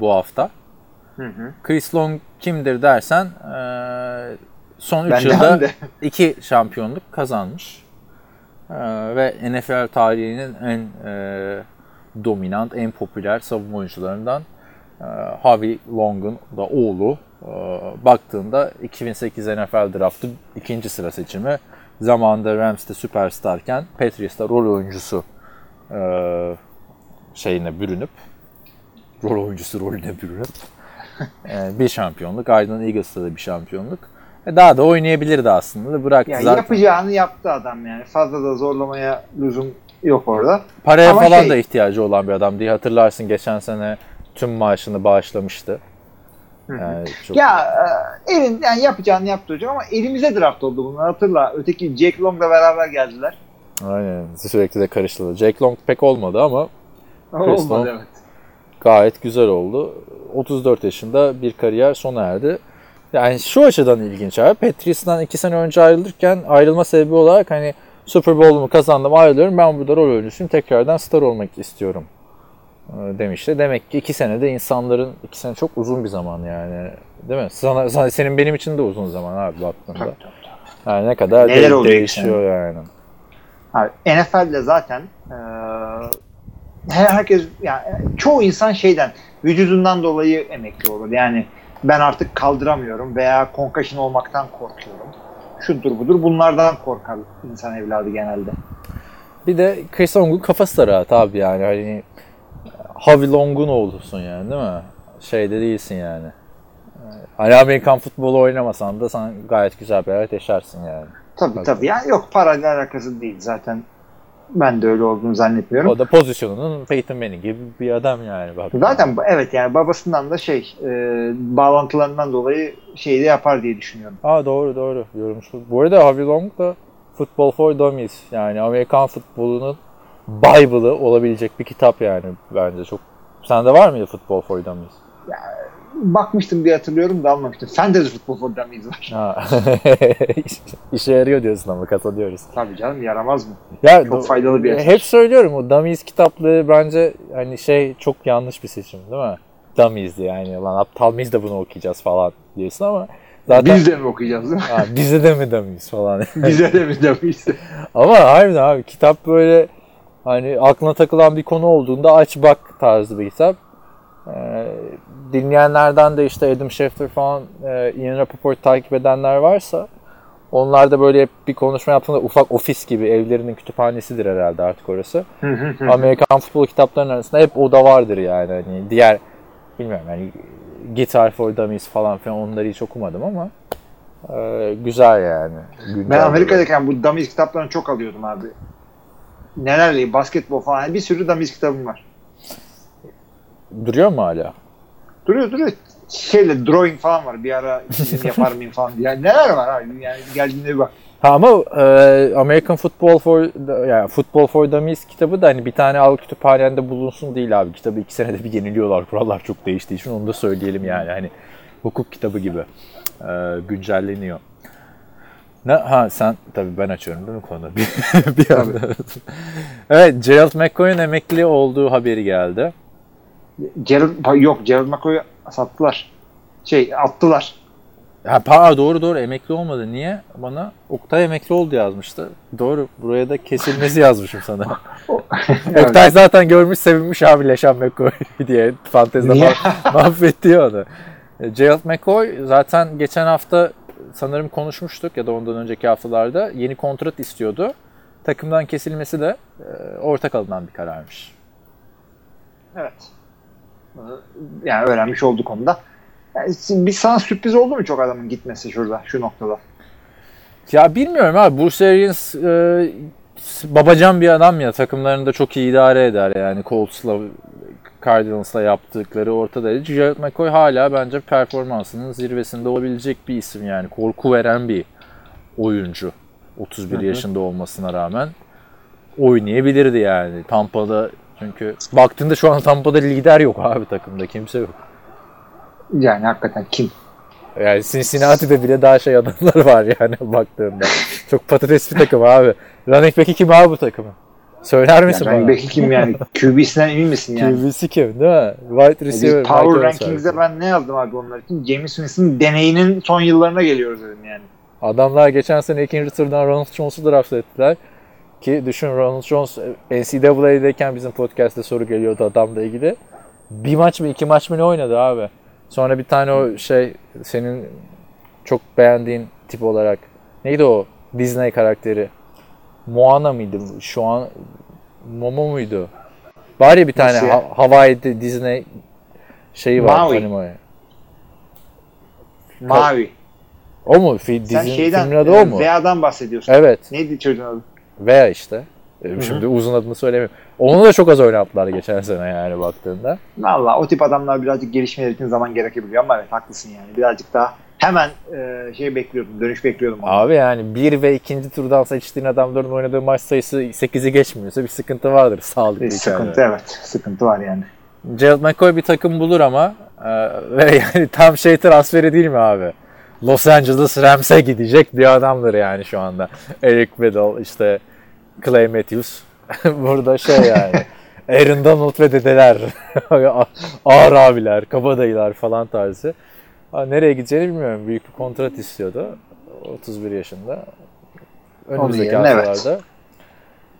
bu hafta. Hı hı. Chris Long kimdir dersen ee, son 3 Ben de, yılda ben de. 2 şampiyonluk kazanmış. Ee, ve NFL tarihinin en ee, dominant, en popüler savunma oyuncularından ee, Harvey Long'un da oğlu. Ee, baktığında 2008 NFL draftı ikinci sıra seçimi. Zamanında Rams'te süperstarken Patriots'ta rol oyuncusu ee, şeyine bürünüp rol oyuncusu rolüne bürünüp bir şampiyonluk. Ardından Eagles'ta da bir şampiyonluk. E, Daha da oynayabilirdi aslında da bıraktı Yani zaten. yapacağını yaptı adam yani. Fazla da zorlamaya lüzum yok orada. Paraya Ama falan şey- da ihtiyacı olan bir adam değil. Hatırlarsın geçen sene tüm maaşını bağışlamıştı. Yani çok... Ya elin yani yapacağını yaptı hocam ama elimize draft oldu bunlar hatırla. Öteki Jake Long'la beraber geldiler. Aynen sürekli de karıştırdı. Jake Long pek olmadı ama Chris Olmadı Long. evet. gayet güzel oldu. 34 yaşında bir kariyer sona erdi. Yani şu açıdan ilginç abi. Patriots'tan 2 sene önce ayrılırken ayrılma sebebi olarak hani Super Bowl'umu kazandım ayrılıyorum. Ben burada rol oyuncusuyum. Tekrardan star olmak istiyorum e, demişti. Demek ki 2 senede insanların 2 sene çok uzun bir zaman yani. Değil mi? Sana, sana- senin benim için de uzun zaman abi baktığında. Yani ne kadar Neler de- değişiyor yani. Abi, NFL'de zaten e, her- herkes yani çoğu insan şeyden vücudundan dolayı emekli olur. Yani ben artık kaldıramıyorum veya concussion olmaktan korkuyorum. Şudur budur bunlardan korkar insan evladı genelde. Bir de Chris Long'un kafası da rahat abi yani. Hani Harvey Long'un oğlusun yani değil mi? Şeyde değilsin yani. Hani Amerikan futbolu oynamasan da sen gayet güzel bir hayat yaşarsın yani. Tabii Tabii. tabii. Yani yok parayla alakası değil zaten. Ben de öyle olduğunu zannetmiyorum. O da pozisyonunun Peyton Manning gibi bir adam yani. Bak. Zaten evet yani babasından da şey e, bağlantılarından dolayı şey de yapar diye düşünüyorum. Aa doğru doğru yorumcu. Bu arada Harvey Long da Football for Dummies yani Amerikan futbolunun Bible'ı olabilecek bir kitap yani bence çok. Sende var mıydı Football for Dummies? Bakmıştım diye hatırlıyorum da almamıştım. Fantasy Football for Dummies var. Ha. İşe yarıyor diyorsun ama kazanıyoruz. Tabii canım yaramaz mı? Ya Çok faydalı bir eser. Hep söylüyorum o Dummies kitaplığı bence hani şey çok yanlış bir seçim değil mi? Dummies yani lan aptal mıyız da bunu okuyacağız falan diyorsun ama zaten Biz de mi okuyacağız değil mi? ha, bize de mi Dummies falan. Bize de mi demiş? ama harbiden abi kitap böyle hani aklına takılan bir konu olduğunda aç bak tarzı bir kitap. Ee, dinleyenlerden de işte Adam Schefter falan e, Ian Rappaport takip edenler varsa onlar da böyle hep bir konuşma yaptığında ufak ofis gibi evlerinin kütüphanesidir herhalde artık orası. Amerikan futbol kitaplarının arasında hep o da vardır yani. Hani diğer bilmiyorum yani Guitar for Dummies falan filan onları hiç okumadım ama e, güzel yani. Güncel Ben Amerika'dayken bu Dummies kitaplarını çok alıyordum abi. Nelerle basketbol falan bir sürü Dummies kitabım var. Duruyor mu hala? Duruyor duruyor. Şeyle drawing falan var. Bir ara yapar mıyım falan diye. Yani neler var abi? Yani geldiğinde bir bak. Ha ama e, American Football for yani Football for Dummies kitabı da hani bir tane al kütüphanende bulunsun değil abi. Kitabı iki senede bir yeniliyorlar. Kurallar çok değiştiği için onu da söyleyelim yani. Hani hukuk kitabı gibi e, güncelleniyor. Ne? Ha sen tabii ben açıyorum değil mi konu? bir, bir anda. evet Gerald McCoy'un emekli olduğu haberi geldi. Gerald, yok Gerald McCoy'u sattılar. Şey attılar. Ha, pa, doğru doğru emekli olmadı. Niye? Bana Oktay emekli oldu yazmıştı. Doğru. Buraya da kesilmesi yazmışım sana. Oktay zaten görmüş sevinmiş abi Leşan McCoy diye fantezide Niye? ma- mahvetti ya onu. E, Gerald McCoy zaten geçen hafta sanırım konuşmuştuk ya da ondan önceki haftalarda yeni kontrat istiyordu. Takımdan kesilmesi de e, ortak alınan bir kararmış. Evet. Bunu Yani öğrenmiş olduk onda. Yani bir sana sürpriz oldu mu çok adamın gitmesi şurada, şu noktada? Ya bilmiyorum abi. Bruce Arians e, babacan bir adam ya. Takımlarını da çok iyi idare eder yani. Colts'la Cardinals'la yaptıkları ortada. Gerald McCoy hala bence performansının zirvesinde olabilecek bir isim yani. Korku veren bir oyuncu. 31 yaşında olmasına rağmen oynayabilirdi yani. Tampa'da çünkü baktığında şu an Tampa'da lider yok abi takımda. Kimse yok. Yani hakikaten kim? Yani Cincinnati'de bile daha şey adamlar var yani baktığında. Çok patates bir takım abi. Running back'i kim abi bu takımın? Söyler misin Yani bana? belki kim yani? QB'sinden emin misin yani? QB'si kim değil mi? Wide Biz receiver. Power Michael Rankings'de ben ne yazdım abi onlar için? James Winston deneyinin son yıllarına geliyoruz dedim yani. Adamlar geçen sene ikinci turdan Ronald Jones'u draft ettiler. Ki düşün Ronald Jones NCAA'deyken bizim podcast'te soru geliyordu adamla ilgili. Bir maç mı iki maç mı ne oynadı abi? Sonra bir tane o şey senin çok beğendiğin tip olarak neydi o Disney karakteri? Moana mıydı? Şu an Momo muydu? Var ya bir tane Nasıl ya? Hawaii'de Disney şeyi var Maui. anime. Mavi. O mu? Fi, Sen dizinin, şeyden, filmin adı o mu? Vea'dan bahsediyorsun. Evet. Neydi çocuğun adı? Veya işte. Ee, Şimdi uzun adını söylemiyorum. Onu da çok az oynattılar geçen sene yani baktığında. Valla o tip adamlar birazcık gelişmeleri için zaman gerekebiliyor ama evet haklısın yani. Birazcık daha hemen e, şey bekliyordum, dönüş bekliyordum. ondan. Abi yani bir ve ikinci turdan seçtiğin adamların oynadığı maç sayısı 8'i geçmiyorsa bir sıkıntı vardır sağlıklı Bir sıkıntı evet. Sıkıntı var yani. Gerald McCoy bir takım bulur ama e, ve yani tam şey transferi değil mi abi? Los Angeles Rams'e gidecek bir adamdır yani şu anda. Eric Weddle, işte Clay Matthews. Burada şey yani. Aaron Donald ve dedeler. Ağır abiler, kabadayılar falan tarzı. Ha, nereye gideceğini bilmiyorum. Büyük bir kontrat istiyordu. 31 yaşında. Önümüzdeki evet. haftalarda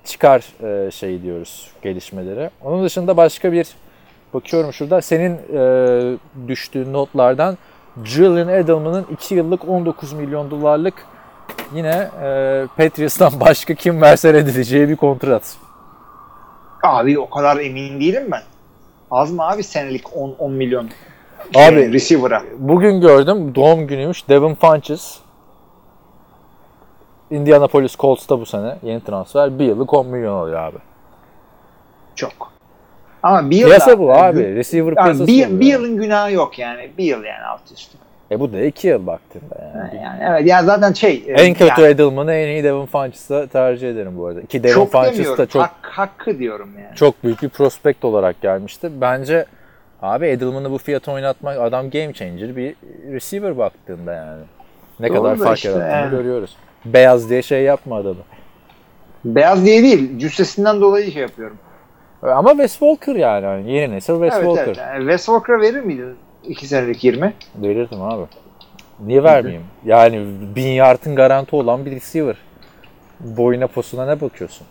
çıkar e, şey diyoruz gelişmeleri. Onun dışında başka bir bakıyorum şurada senin e, düştüğün notlardan Julian Edelman'ın 2 yıllık 19 milyon dolarlık yine e, Patriots'tan başka kim verse reddedeceği bir kontrat. Abi o kadar emin değilim ben. Az mı abi senelik 10, 10 milyon? Abi- Şey, receiver'a. Bugün gördüm doğum günüymüş Devin Funches. Indianapolis Colts'ta bu sene yeni transfer. Bir yıllık 10 milyon alıyor abi. Çok. Ama bir yıl Piyasa da- bu abi. Receiver Yani bir, bir yılın günahı yok yani. Bir yıl yani alt üstü. E bu da 2 yıl baktığında yani. Yani evet ya zaten şey. e, En kötü yani Edelman'ı en iyi Devin Funches'a tercih ederim bu arada. Ki Devin çok Funches da çok Hak, hakkı diyorum yani. çok büyük bir prospekt olarak gelmişti. Bence abi Edelman'ı bu fiyata oynatmak adam game changer bir receiver baktığında yani. Ne Doğru kadar da fark işte yarattığını yani. görüyoruz. Beyaz diye şey yapma adamı. Beyaz diye değil. Cüssesinden dolayı şey yapıyorum. Ama Wes Walker yani. yani yeni nesil Wes evet, Walker. evet. Yani Wes Walker'a verir miydin 2 senelik 20? Verirdim abi. Niye vermeyeyim? Yani bin yardın garanti olan bir receiver. Boyuna posuna ne bakıyorsun?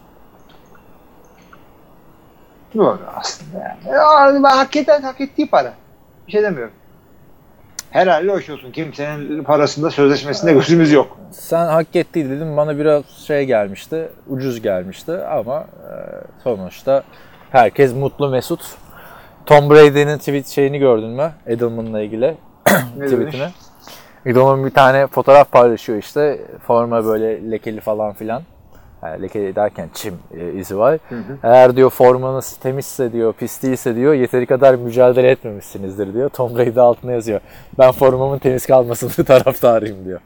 Doğru aslında yani. Ya, ben hak, eden, hak ettiği para. Bir şey demiyorum. Herhalde hoş olsun. Kimsenin parasında sözleşmesinde gözümüz yok. Sen hak etti dedim bana biraz şey gelmişti, ucuz gelmişti ama e, sonuçta herkes mutlu mesut. Tom Brady'nin tweet şeyini gördün mü? Edelman'la ilgili tweetini. Edelman bir tane fotoğraf paylaşıyor işte. Forma böyle lekeli falan filan. Yani lekeli derken çim e, izi var. Eğer diyor formanız temizse diyor, pis değilse diyor, yeteri kadar mücadele etmemişsinizdir diyor. Tom Brady altına yazıyor. Ben formamın temiz kalmasını taraftarıyım diyor.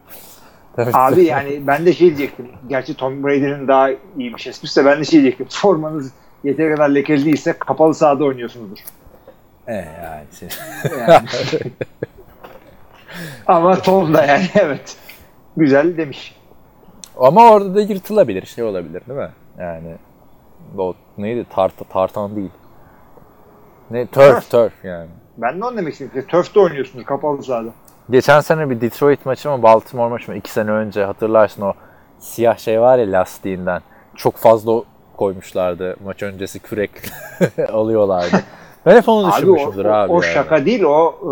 Tabii. Abi yani ben de şey diyecektim. Gerçi Tom Brady'nin daha iyiymiş esprisi de ben de şey diyecektim. Formanız yeteri kadar lekeli değilse kapalı sahada oynuyorsunuzdur. E yani. şey- Yani. Ama Tom da yani evet. Güzel demiş. Ama orada da yırtılabilir, şey olabilir değil mi? Yani o neydi? Tart tartan değil. Ne turf turf yani. Ben de onu demek istedim. Turf'te oynuyorsunuz kapalı sahada. Geçen sene bir Detroit maçı mı Baltimore maçı mı? iki sene önce hatırlarsın o siyah şey var ya lastiğinden. Çok fazla koymuşlardı maç öncesi kürek alıyorlardı. Ben hep onu Abi o, düşünmüşümdür o, abi. o yani. şaka değil o e,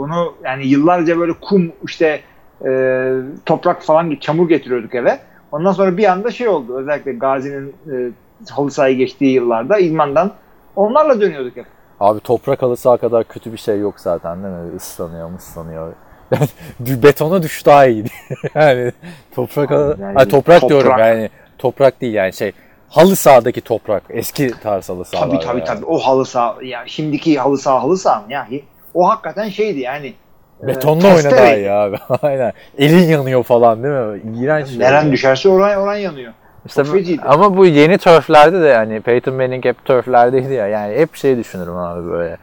onu yani yıllarca böyle kum işte e, toprak falan çamur getiriyorduk eve. Ondan sonra bir anda şey oldu özellikle Gazi'nin e, halı sahayı geçtiği yıllarda İlman'dan onlarla dönüyorduk hep. Abi toprak halı saha kadar kötü bir şey yok zaten değil mi? Islanıyor ıslanıyor. Yani betona düş daha iyiydi. yani toprak halı... Yani Ay, toprak, toprak. diyorum yani. Toprak değil yani şey. Halı sahadaki toprak. Eski tarz halı sahalar. Tabii tabii yani. tabii o halı saha ya şimdiki halı saha halı saha mı ya o hakikaten şeydi yani. e, Betonla oyna daha iyi abi. Aynen. Elin yanıyor falan değil mi? İğrenç. şey. Neren düşerse oran oran yanıyor. İşte bu- ama bu yeni turflerde de yani Peyton Manning hep turflerdeydi ya. Yani hep şey düşünürüm abi böyle.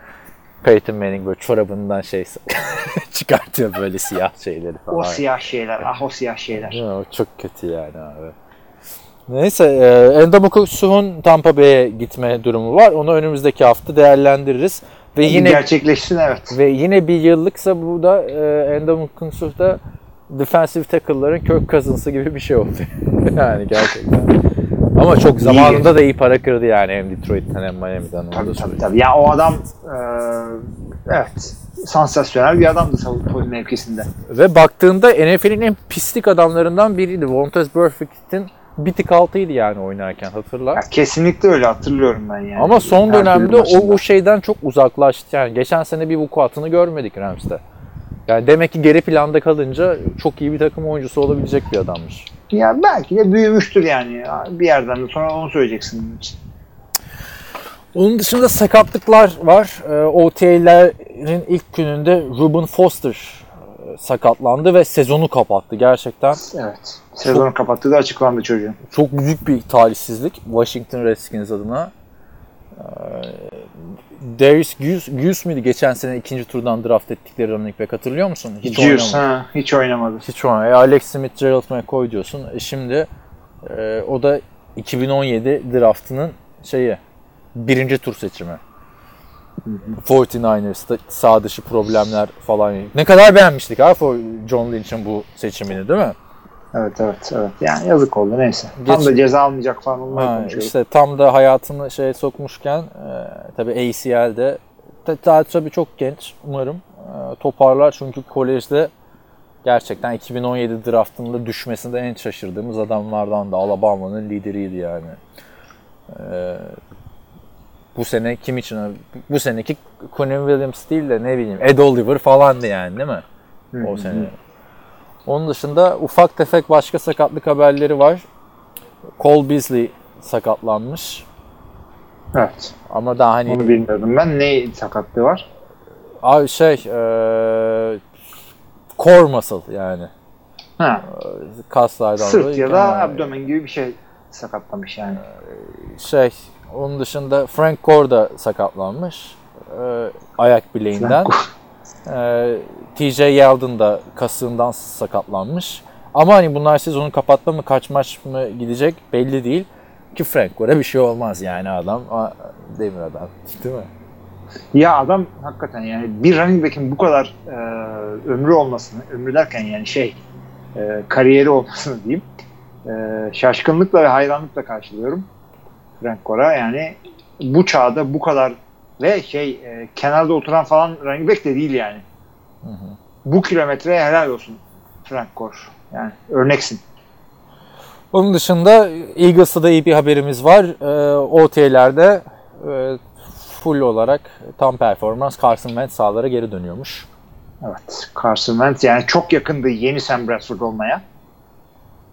Peyton Manning böyle çorabından şey çıkartıyor böyle siyah şeyleri falan. O siyah şeyler ah o siyah şeyler. Mi? O çok kötü yani abi. Neyse, e, Endomokusu'nun Tampa Bay'e gitme durumu var. Onu önümüzdeki hafta değerlendiririz. Ve yine Gerçekleşsin evet. ve yine bir yıllıksa bu da e, Endomokusu da defensive tackle'ların Kirk Cousins'ı gibi bir şey oldu. yani gerçekten. Ama çok zamanında da iyi para kırdı yani hem Detroit'ten hem Miami'den. Tabii tabii söyleyeyim. tabii. Ya o adam e, evet sansasyonel bir adamdı savunma mevkisinde. Ve baktığında NFL'in en pislik adamlarından biriydi. Vontaze Burfict'in bir tık altıydı yani oynarken hatırla. Ya kesinlikle öyle hatırlıyorum ben yani. Ama son Her dönemde o, o şeyden çok uzaklaştı. Yani geçen sene bir vukuatını görmedik Rams'te. Yani demek ki geri planda kalınca çok iyi bir takım oyuncusu olabilecek bir adammış. Ya belki de büyümüştür yani. Bir yerden sonra onu söyleyeceksin. Onun dışında sakatlıklar var. Ee, OTA'lerin ilk gününde Ruben Foster sakatlandı ve sezonu kapattı gerçekten. Evet. Sezonu kapattığı da açıklandı çocuğun. Çok büyük bir talihsizlik Washington Redskins adına. Ee, Darius Hughes miydi geçen sene ikinci turdan draft ettikleri running back hatırlıyor musun? Hiç Hughes oynamadı. ha, hiç oynamadı. Hiç oynamadı. E, Alex Smith, Gerald McCoy diyorsun. E şimdi e, o da 2017 draftının şeyi birinci tur seçimi. 49ers'ta sağ dışı problemler falan. Ne kadar beğenmiştik ha John Lynch'in bu seçimini değil mi? Evet evet evet. Yani yazık oldu neyse. Tam da ceza almayacak falan onları Ha, işte tam da hayatını şey sokmuşken e, tabii ACL'de daha tabii çok genç umarım e, toparlar çünkü kolejde gerçekten 2017 draftında düşmesinde en şaşırdığımız adamlardan da Alabama'nın lideriydi yani. E, bu sene kim için? Bu seneki Quinn Williams değil de ne bileyim Ed Oliver falandı yani değil mi? O sene. Onun dışında ufak tefek başka sakatlık haberleri var. Cole Beasley sakatlanmış. Evet. Ama daha hani Onu bilmiyordum ben. Ne sakatlığı var? abi şey eee core muscle yani Ha. kaslardan Sırt ya da abdomen gibi bir şey sakatlamış yani. şey onun dışında Frank Gore da sakatlanmış. Eee, ayak bileğinden. Eee, TJ Yeldon da kasığından sakatlanmış. Ama hani bunlar sezonu kapatma mı kaç maç mı gidecek belli değil. Ki Frank Gore'a bir şey olmaz yani adam. Demir adam. Değil mi? Ya adam hakikaten yani bir running back'in bu kadar e, ömrü olmasını, ömrü derken yani şey e, kariyeri olmasını diyeyim e, şaşkınlıkla ve hayranlıkla karşılıyorum Frank Gore'a yani bu çağda bu kadar ve şey e, kenarda oturan falan running back de değil yani. Bu kilometreye helal olsun Frank Gore. Yani örneksin. Onun dışında Eagles'ta da iyi bir haberimiz var. Ee, OT'lerde e, full olarak tam performans Carson Wentz sahalara geri dönüyormuş. Evet. Carson Wentz yani çok yakındı yeni Sam Bradford olmaya.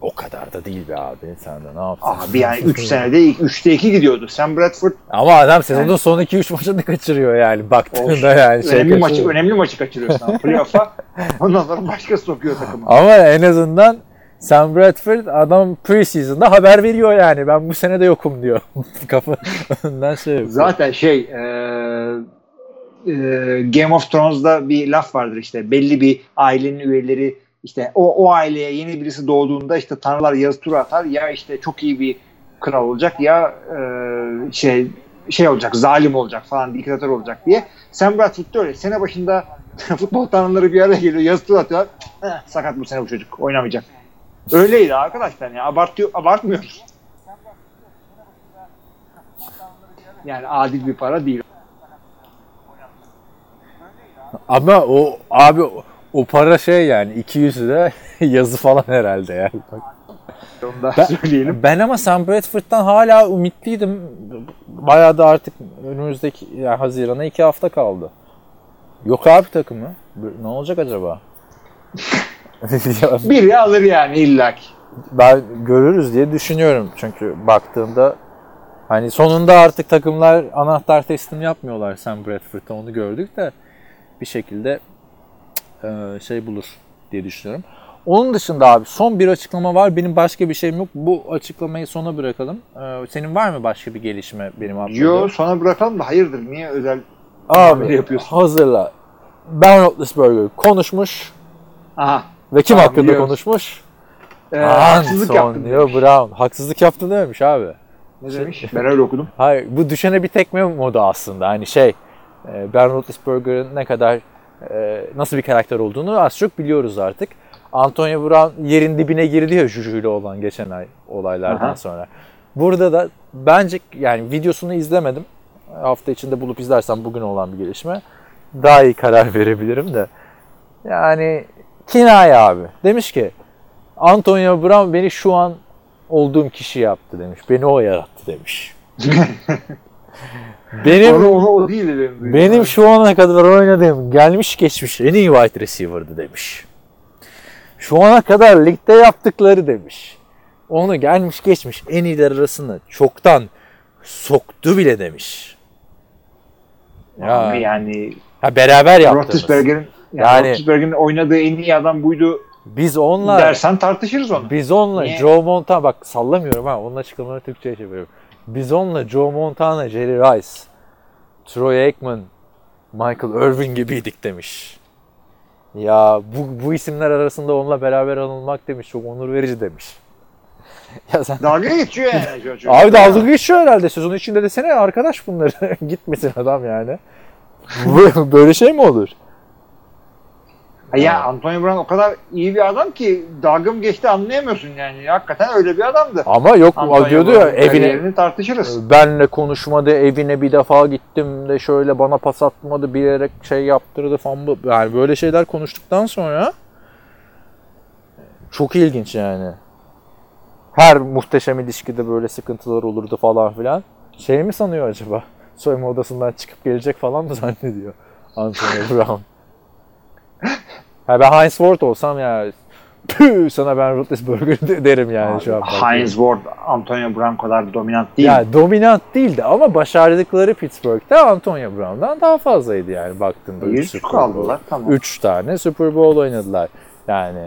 O kadar da değil be abi. Sen de ne yaptın? Abi yani 3 senede ilk 3'te 2 gidiyordu. Sam Bradford Ama adam sezonun son 2-3 maçını kaçırıyor yani baktığında yani. Şey önemli maçı önemli maçı kaçırıyorsun playoff'a. Ondan sonra başka sokuyor takımı. Ama en azından Sam Bradford adam preseason'da haber veriyor yani. Ben bu sene de yokum diyor. Kafa önden şey yapıyor. Zaten şey e, e, Game of Thrones'da bir laf vardır işte belli bir ailenin üyeleri işte o, o aileye yeni birisi doğduğunda işte tanrılar yazı tura atar ya işte çok iyi bir kral olacak ya e, şey şey olacak zalim olacak falan diktatör olacak diye. Sam Bradford öyle. Sene başında futbol tanrıları bir araya geliyor yazı tura atıyorlar. "Heh, sakat bu sene bu çocuk oynamayacak. Öyleydi arkadaşlar ya abartıyor, abartmıyoruz. Yani adil bir para değil. Ama o abi o, para şey yani 200 lira yazı falan herhalde yani. Bak. Onu da Ben, söyleyelim. ben ama Sam Bradford'dan hala ümitliydim. Bayağı da artık önümüzdeki yani Haziran'a iki hafta kaldı. Yok abi takımı. Ne olacak acaba? Biri alır yani illaki. ben görürüz diye düşünüyorum. Çünkü baktığımda hani sonunda artık takımlar anahtar teslim yapmıyorlar Sam Bradford'da onu gördük de bir şekilde şey bulur diye düşünüyorum. Onun dışında abi son bir açıklama var. Benim başka bir şeyim yok. Bu açıklamayı sona bırakalım. E, senin var mı başka bir gelişme benim atladığım? Yo sonra bırakalım da hayırdır niye özel Abi hamle yapıyorsun? hazırla. Ben Roethlisberger konuşmuş Aha. ve kim Tamam, hakkında biliyoruz. konuşmuş? Ee, haksızlık Antonio demiş. Brown. Haksızlık yaptın dememiş abi. Ne demiş? Ben öyle okudum. Hayır, bu düşene bir tekme modu aslında. Hani şey, e, Ben Roethlisberger'ın ne kadar e, nasıl bir karakter olduğunu az çok biliyoruz artık. Antonio Brown yerin dibine girdi ya Juju ile olan geçen ay olaylardan Aha. sonra. Burada da bence yani videosunu izlemedim. Hafta içinde bulup izlersem bugün olan bir gelişme. Daha iyi karar verebilirim de. Yani kinaya abi. Demiş ki Antonio Brown beni şu an olduğum kişi yaptı demiş. Beni o yarattı demiş. benim Onu, onu o değil benim. benim şu ana kadar oynadığım gelmiş geçmiş en iyi wide receiver'dı demiş. Şu ana kadar ligde yaptıkları demiş. Onu gelmiş geçmiş en iyiler arasında çoktan soktu bile demiş. Ya, Abi yani ha, beraber yaptığımız. Roethlisberger'in yani, Yani- Roethlisberger'in oynadığı en iyi adam buydu Biz onunla dersen tartışırız onu. Biz onunla Niye? Joe Montana bak sallamıyorum ha onun açıklamaları Türkçe'ye çeviriyorum. Biz onunla Joe Montana, Jerry Rice, Troy Aikman, Michael Irvin gibiydik demiş. Ya bu, bu isimler arasında onunla beraber anılmak demiş çok onur verici demiş. ya sen Dalga geçiyor yani. çocuk. Abi dalga geçiyor herhalde sezon içinde desene arkadaş bunları gitmesin adam yani. Böyle şey mi olur? Ha Ya Antonio Brown o kadar iyi bir adam ki dalga mı geçti anlayamıyorsun yani. Hakikaten öyle bir adamdı. Ama yok Antonio diyordu ya evine tartışırız. benle konuşmadı, evine bir defa gittim de şöyle bana pas atmadı, bilerek şey yaptırdı falan. bu- Yani böyle şeyler konuştuktan sonra çok ilginç yani. Her muhteşem ilişkide böyle sıkıntılar olurdu falan filan. Şey mi sanıyor acaba? Soyunma odasından çıkıp gelecek falan mı zannediyor Antonio Brown? Ha ben Heinz Ward olsam ya Püh, sana ben Roethlisberger de- derim yani şu an. Heinz Ward, Antonio Brown kadar dominant değil. Ya dominant değildi ama başardıkları Pittsburgh'te Antonio Brown'dan daha fazlaydı yani baktığında. üç Yüz Super Bowl. kaldılar tamam. 3 tane Super Bowl oynadılar. Yani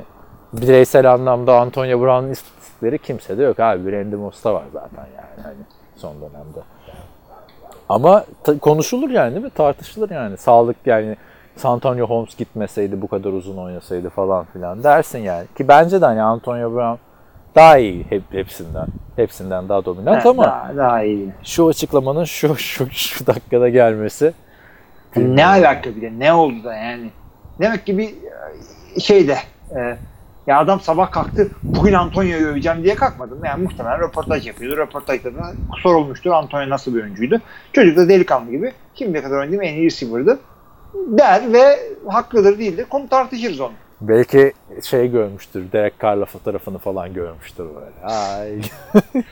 bireysel anlamda Antonio Brown'un istatistikleri kimsede yok abi. Randy Moss'ta var zaten yani hani son dönemde. Ama konuşulur yani değil mi? Tartışılır yani. Sağlık yani Santonio Holmes gitmeseydi bu kadar uzun oynasaydı falan filan dersin yani. Ki bence de hani Antonio Brown daha iyi hep, hepsinden. Hepsinden daha dominant ama daha, daha iyi. şu açıklamanın şu şu şu dakikada gelmesi Ne alaka bir de ne oldu da yani. Demek ki bir e, şeyde e, ya adam sabah kalktı bugün Antonio'yu öveceğim diye kalkmadım. Yani muhtemelen röportaj yapıyordu. Röportajda da sorulmuştur Antonio nasıl bir oyuncuydu. Çocuk da delikanlı gibi şimdiye kadar oynadığım en iyi receiver'dı der ve haklıdır değildir. Konu tartışırız onu. Belki şey görmüştür. Derek Carr'la fotoğrafını falan görmüştür böyle. Ay.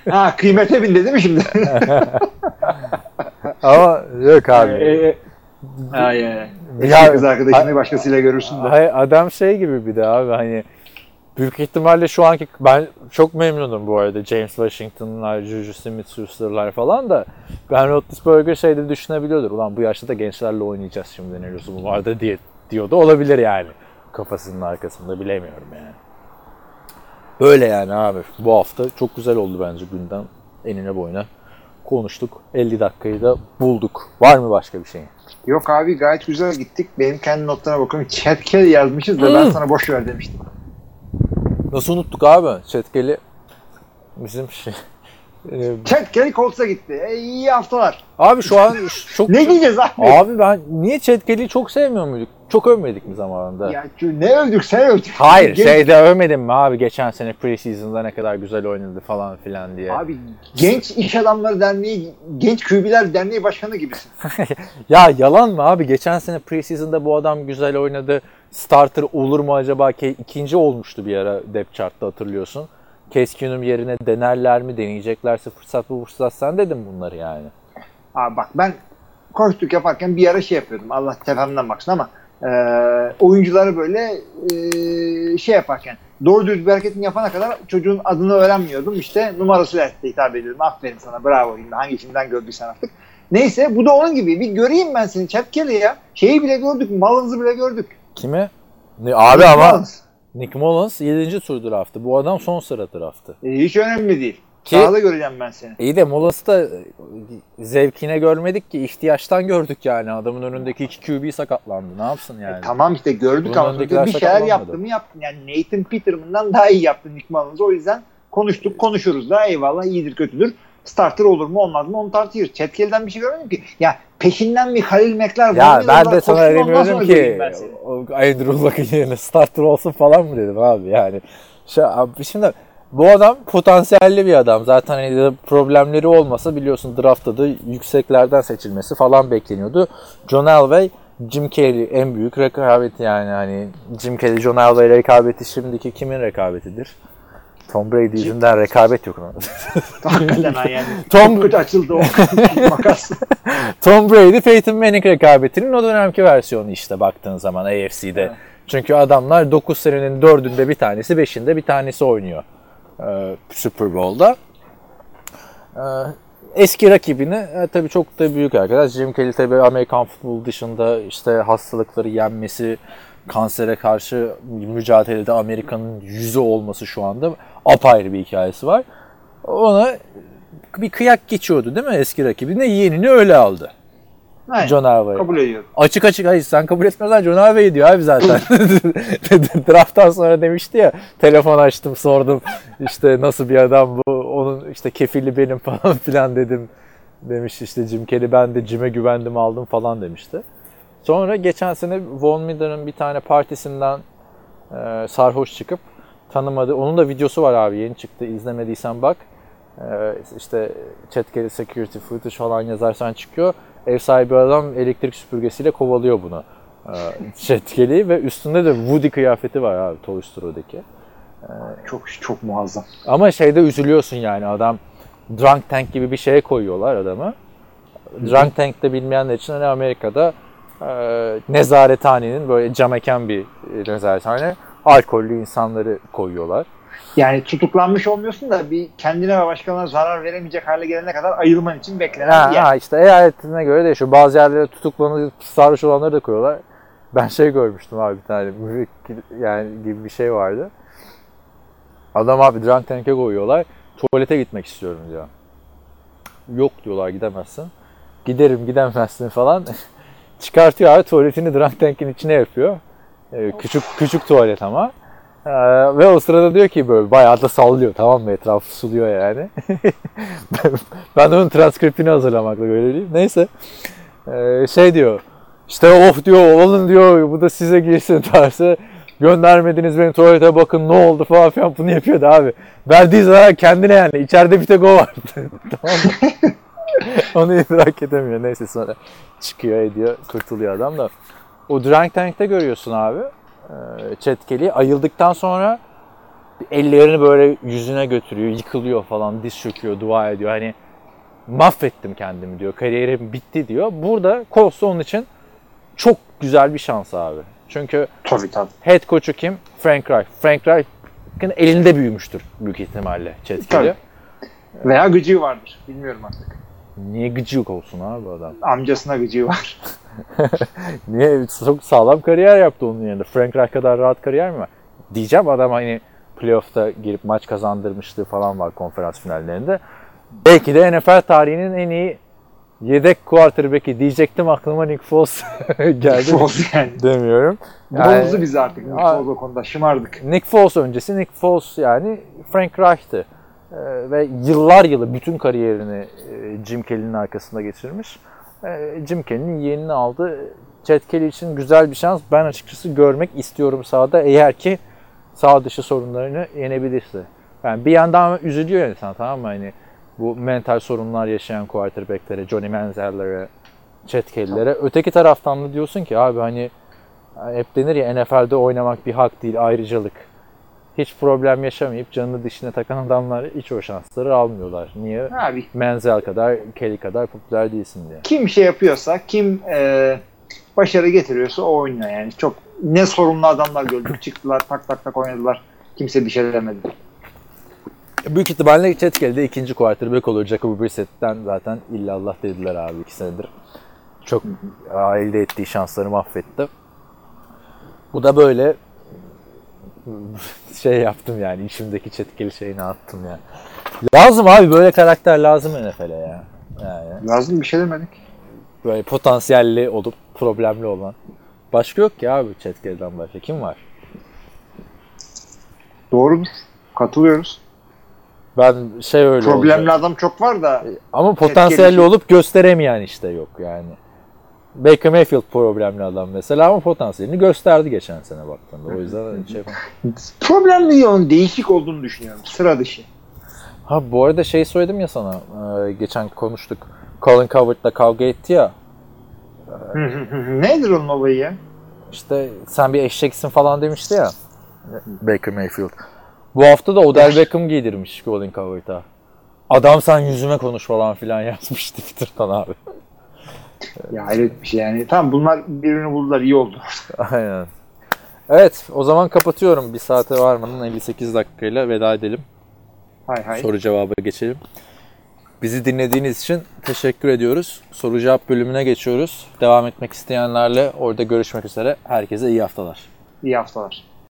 Ha kıymete bindi değil mi şimdi? Ama yok abi. Ee, Ay, ay. Ya- kız arkadaşını başkasıyla görürsün de. Hayır, adam şey gibi bir de abi hani büyük ihtimalle şu anki ben çok memnunum bu arada James Washington'lar, Juju Smith-Schuster'lar falan da Ben Roethlisberger şeyde düşünebiliyordur. Ulan bu yaşta da gençlerle oynayacağız şimdi ne lüzumu vardı diye diyordu. Olabilir yani. Kafasının arkasında bilemiyorum yani. Böyle yani abi. Bu hafta çok güzel oldu bence gündem enine boyuna. Konuştuk. 50 dakikayı da bulduk. Var mı başka bir şey? Yok abi gayet güzel gittik. Benim kendi notlarına bakıyorum. Kelly yazmışız da ben sana boş ver demiştim. Nasıl unuttuk abi? Çetkeli bizim şey. Kelly Colts'a gitti. E, iyi haftalar. Abi şu an çok... Ne diyeceğiz abi? Abi ben niye Çetkeli'yi çok sevmiyor muyduk? Çok övmedik mi zamanında? Ya ne övdük sen övdük. Hayır Genç- şeyde övmedim mi abi geçen sene preseason'da ne kadar güzel oynadı falan filan diye. Abi Genç İş Adamları Derneği, Genç Kübiler Derneği Başkanı gibisin. Ya yalan mı abi? Geçen sene preseason'da bu adam güzel oynadı. Starter olur mu acaba? Ke- ikinci olmuştu bir ara depth chart'ta hatırlıyorsun. Keenum yerine denerler mi? Deneyeceklerse fırsat bu fırsat sen dedim bunları yani. Abi bak ben koştuk yaparken bir ara şey yapıyordum. Allah tepemden baksın ama e, oyuncuları böyle e, şey yaparken doğru düz bir hareketini yapana kadar çocuğun adını öğrenmiyordum. İşte numarasıyla hitap ediyordum. Aferin sana bravo. Hangi filmden gördüysen artık. Neyse bu da onun gibi. Bir göreyim ben seni Kelly ya. Şeyi bile gördük. Mullins'ı bile gördük. Kimi? Ne, abi ama Mullins. Nick Mullins 7. tur draftı. Bu adam son sıra draftı. E, hiç önemli değil. Ki- Sahada göreceğim ben seni. İyi de Mullins'ı da zevkine görmedik ki ihtiyaçtan gördük yani. Adamın önündeki iki QB sakatlandı. Ne yapsın yani? Tamam işte gördük Bunun ama bir şeyler yaptı mı yaptın. Yani Nathan Peterman'dan daha iyi yaptı Nick Mullins. O yüzden konuştuk konuşuruz da eyvallah iyidir kötüdür. Starter olur mu olmaz mı onu tartışırız. Chatkel'den bir şey görmedim ki. Ya peşinden bir Halil Mekler. Ya ben de sana demiyorum ki Andrew Luck'ın yerine starter olsun falan mı dedim abi yani. Şu, abi şimdi bu adam potansiyelli bir adam. Zaten hani problemleri olmasa biliyorsun draftta da yükseklerden seçilmesi falan bekleniyordu. John Elway, Jim Kelly en büyük rekabeti yani hani Jim Kelly, John Elway rekabeti şimdiki kimin rekabetidir? Tom Brady yüzünden rekabet yok. Hakikaten ha yani. Tom- kötü açıldı o makas. Tom Brady, Peyton Manning rekabetinin o dönemki versiyonu işte baktığın zaman AFC'de. Evet. Çünkü adamlar 9 senenin 4'ünde bir tanesi, 5'inde bir tanesi oynuyor e, Super Bowl'da. E, eski rakibini e, tabii çok da büyük arkadaş. Jim Kelly tabii Amerikan futbolu dışında işte hastalıkları yenmesi, kansere karşı mücadelede Amerika'nın yüzü olması şu anda apayrı bir hikayesi var. Ona bir kıyak geçiyordu değil mi eski rakibine? Yeğenini öyle aldı. Aynen. John Elway. Kabul ediyorum. Açık açık hayır sen kabul etmezsen John Elway diyor abi zaten. Drafttan sonra demişti ya telefon açtım sordum işte nasıl bir adam bu onun işte kefili benim falan filan dedim demiş işte Jim Kelly ben de Jim'e güvendim aldım falan demişti. Sonra geçen sene Von Miller'ın bir tane partisinden e, sarhoş çıkıp tanımadı. Onun da videosu var abi yeni çıktı izlemediysen bak. E, işte chat security footage falan yazarsan çıkıyor. Ev sahibi adam elektrik süpürgesiyle kovalıyor bunu. E, ve üstünde de Woody kıyafeti var abi Toy Story'deki. Çok çok muazzam. Ama şeyde üzülüyorsun yani adam drunk tank gibi bir şeye koyuyorlar adamı. Drunk tank de bilmeyenler için hani Amerika'da e, nezarethanenin böyle cam eken bir e, nezarethane. alkollü insanları koyuyorlar. Yani tutuklanmış olmuyorsun da bir kendine ve başkalarına zarar veremeyecek hale gelene kadar ayılman için beklenen Ha, bir yer. ha, işte eyaletine göre değişiyor. Bazı yerlere tutuklanıp sarhoş olanları da koyuyorlar. Ben şey görmüştüm abi bir tane müvekkil yani gibi bir şey vardı. Adam abi drunk tank'e koyuyorlar. Tuvalete gitmek istiyorum diyor. Yok diyorlar gidemezsin. Giderim gidemezsin falan. Çıkartıyor abi tuvaletini drunk tank'in içine yapıyor. Ee, küçük küçük tuvalet ama. Ee, ve o sırada diyor ki böyle bayağı da sallıyor tamam mı etrafı suluyor yani. ben, onun transkriptini hazırlamakla görevliyim. Neyse. Ee, şey diyor. İşte of diyor olun diyor bu da size girsin tarzı. Göndermediniz beni tuvalete bakın ne oldu falan filan bunu yapıyordu abi. Verdiği zarar kendine yani. İçeride bir tek o vardı. tamam mı? Onu idrak edemiyor. Neyse sonra çıkıyor ediyor kurtuluyor adam da. O Drunk Tank'te görüyorsun abi. Ee, Çetkeli ayıldıktan sonra ellerini böyle yüzüne götürüyor, yıkılıyor falan, diz çöküyor, dua ediyor. Hani mahvettim kendimi diyor, kariyerim bitti diyor. Burada Colts onun için çok güzel bir şans abi. Çünkü Tabii tabii. head coach'u kim? Frank Reich. Frank Reich'in elinde büyümüştür büyük ihtimalle Çetkeli. Tabii. Veya gıcığı vardır. Bilmiyorum artık. Niye gıcık olsun abi adam? Amcasına gıcığı var. Niye? Çok sağlam kariyer yaptı onun yerinde. Frank Reich kadar rahat kariyer mi var? Diyeceğim adam hani playoff'ta girip maç kazandırmışlığı falan var konferans finallerinde. Belki de NFL tarihinin en iyi yedek quarterback'i diyecektim aklıma Nick Foles geldi. Foles yani. Demiyorum. Bozdu bizi artık. Aa. Foles o konuda şımardık. Nick Foles öncesi Nick Foles yani Frank Reich'tı. Ee, ve yıllar yılı bütün kariyerini e, Jim Kelly'nin arkasında geçirmiş. Ee, Jim Kelly'nin yeğenini aldı. Chad Kelly için güzel bir şans. Ben açıkçası görmek istiyorum sahada eğer ki sağ dışı sorunlarını yenebilirse. Yani bir yandan üzülüyor insan tamam mı? Hani bu mental sorunlar yaşayan quarterbacklere, Johnny Manziel'lere, Chad Kelly'lere. Öteki taraftan da diyorsun ki abi hani hep denir ya NFL'de oynamak bir hak değil, ayrıcalık. Hiç problem yaşamayıp canını dişine takan adamlar hiç o şansları almıyorlar. Niye? Abi Menzel kadar, Kelly kadar popüler değilsin diye. kim şey yapıyorsa, kim e, başarı getiriyorsa o oynuyor yani. Çok ne sorunlu adamlar gördük. Çıktılar tak tak tak oynadılar. Kimse bir şey demedi. Büyük ihtimalle Chad Kelly de ikinci quarterback olur. Jacoby Brissett'ten zaten illallah dediler abi iki senedir. Çok elde ettiği şansları mahvetti. Bu da böyle şey yaptım yani içimdeki Kelly şeyini attım yani. Lazım abi böyle karakter lazım NFL'e ya. Yani Lazım bir şey demedik. böyle potansiyelli olup problemli olan. Başka yok ki abi Kelly'den başka. Kim var? Doğrudur. Katılıyoruz. Ben şey öyle Problemli olacak. adam çok var da Ama potansiyelli Kelly- olup gösteremeyen işte yok yani. Baker Mayfield problemli adam mesela ama potansiyelini gösterdi geçen sene baktığında. O yüzden şey problemli onun değişik olduğunu düşünüyorum. Sıra dışı. Ha bu arada şey söyledim ya sana. e, geçen konuştuk. Colin Cowherd'la kavga etti ya. Nedir onun olayı ya? İşte sen bir eşeksin falan demişti ya. Baker Mayfield. Bu hafta da Odell Beckham giydirmiş Colin Cowherd'a. Adam sen yüzüme konuş falan filan yazmış Twitter'dan abi. Ya hayret bir şey yani. Tamam bunlar birbirini buldular iyi oldu. Aynen. Evet o zaman kapatıyorum. Bir saate varmanın 58 dakikayla veda edelim. Hay hay. Soru cevaba geçelim. Bizi dinlediğiniz için teşekkür ediyoruz. Soru cevap bölümüne geçiyoruz. Devam etmek isteyenlerle orada görüşmek üzere. Herkese iyi haftalar. İyi haftalar.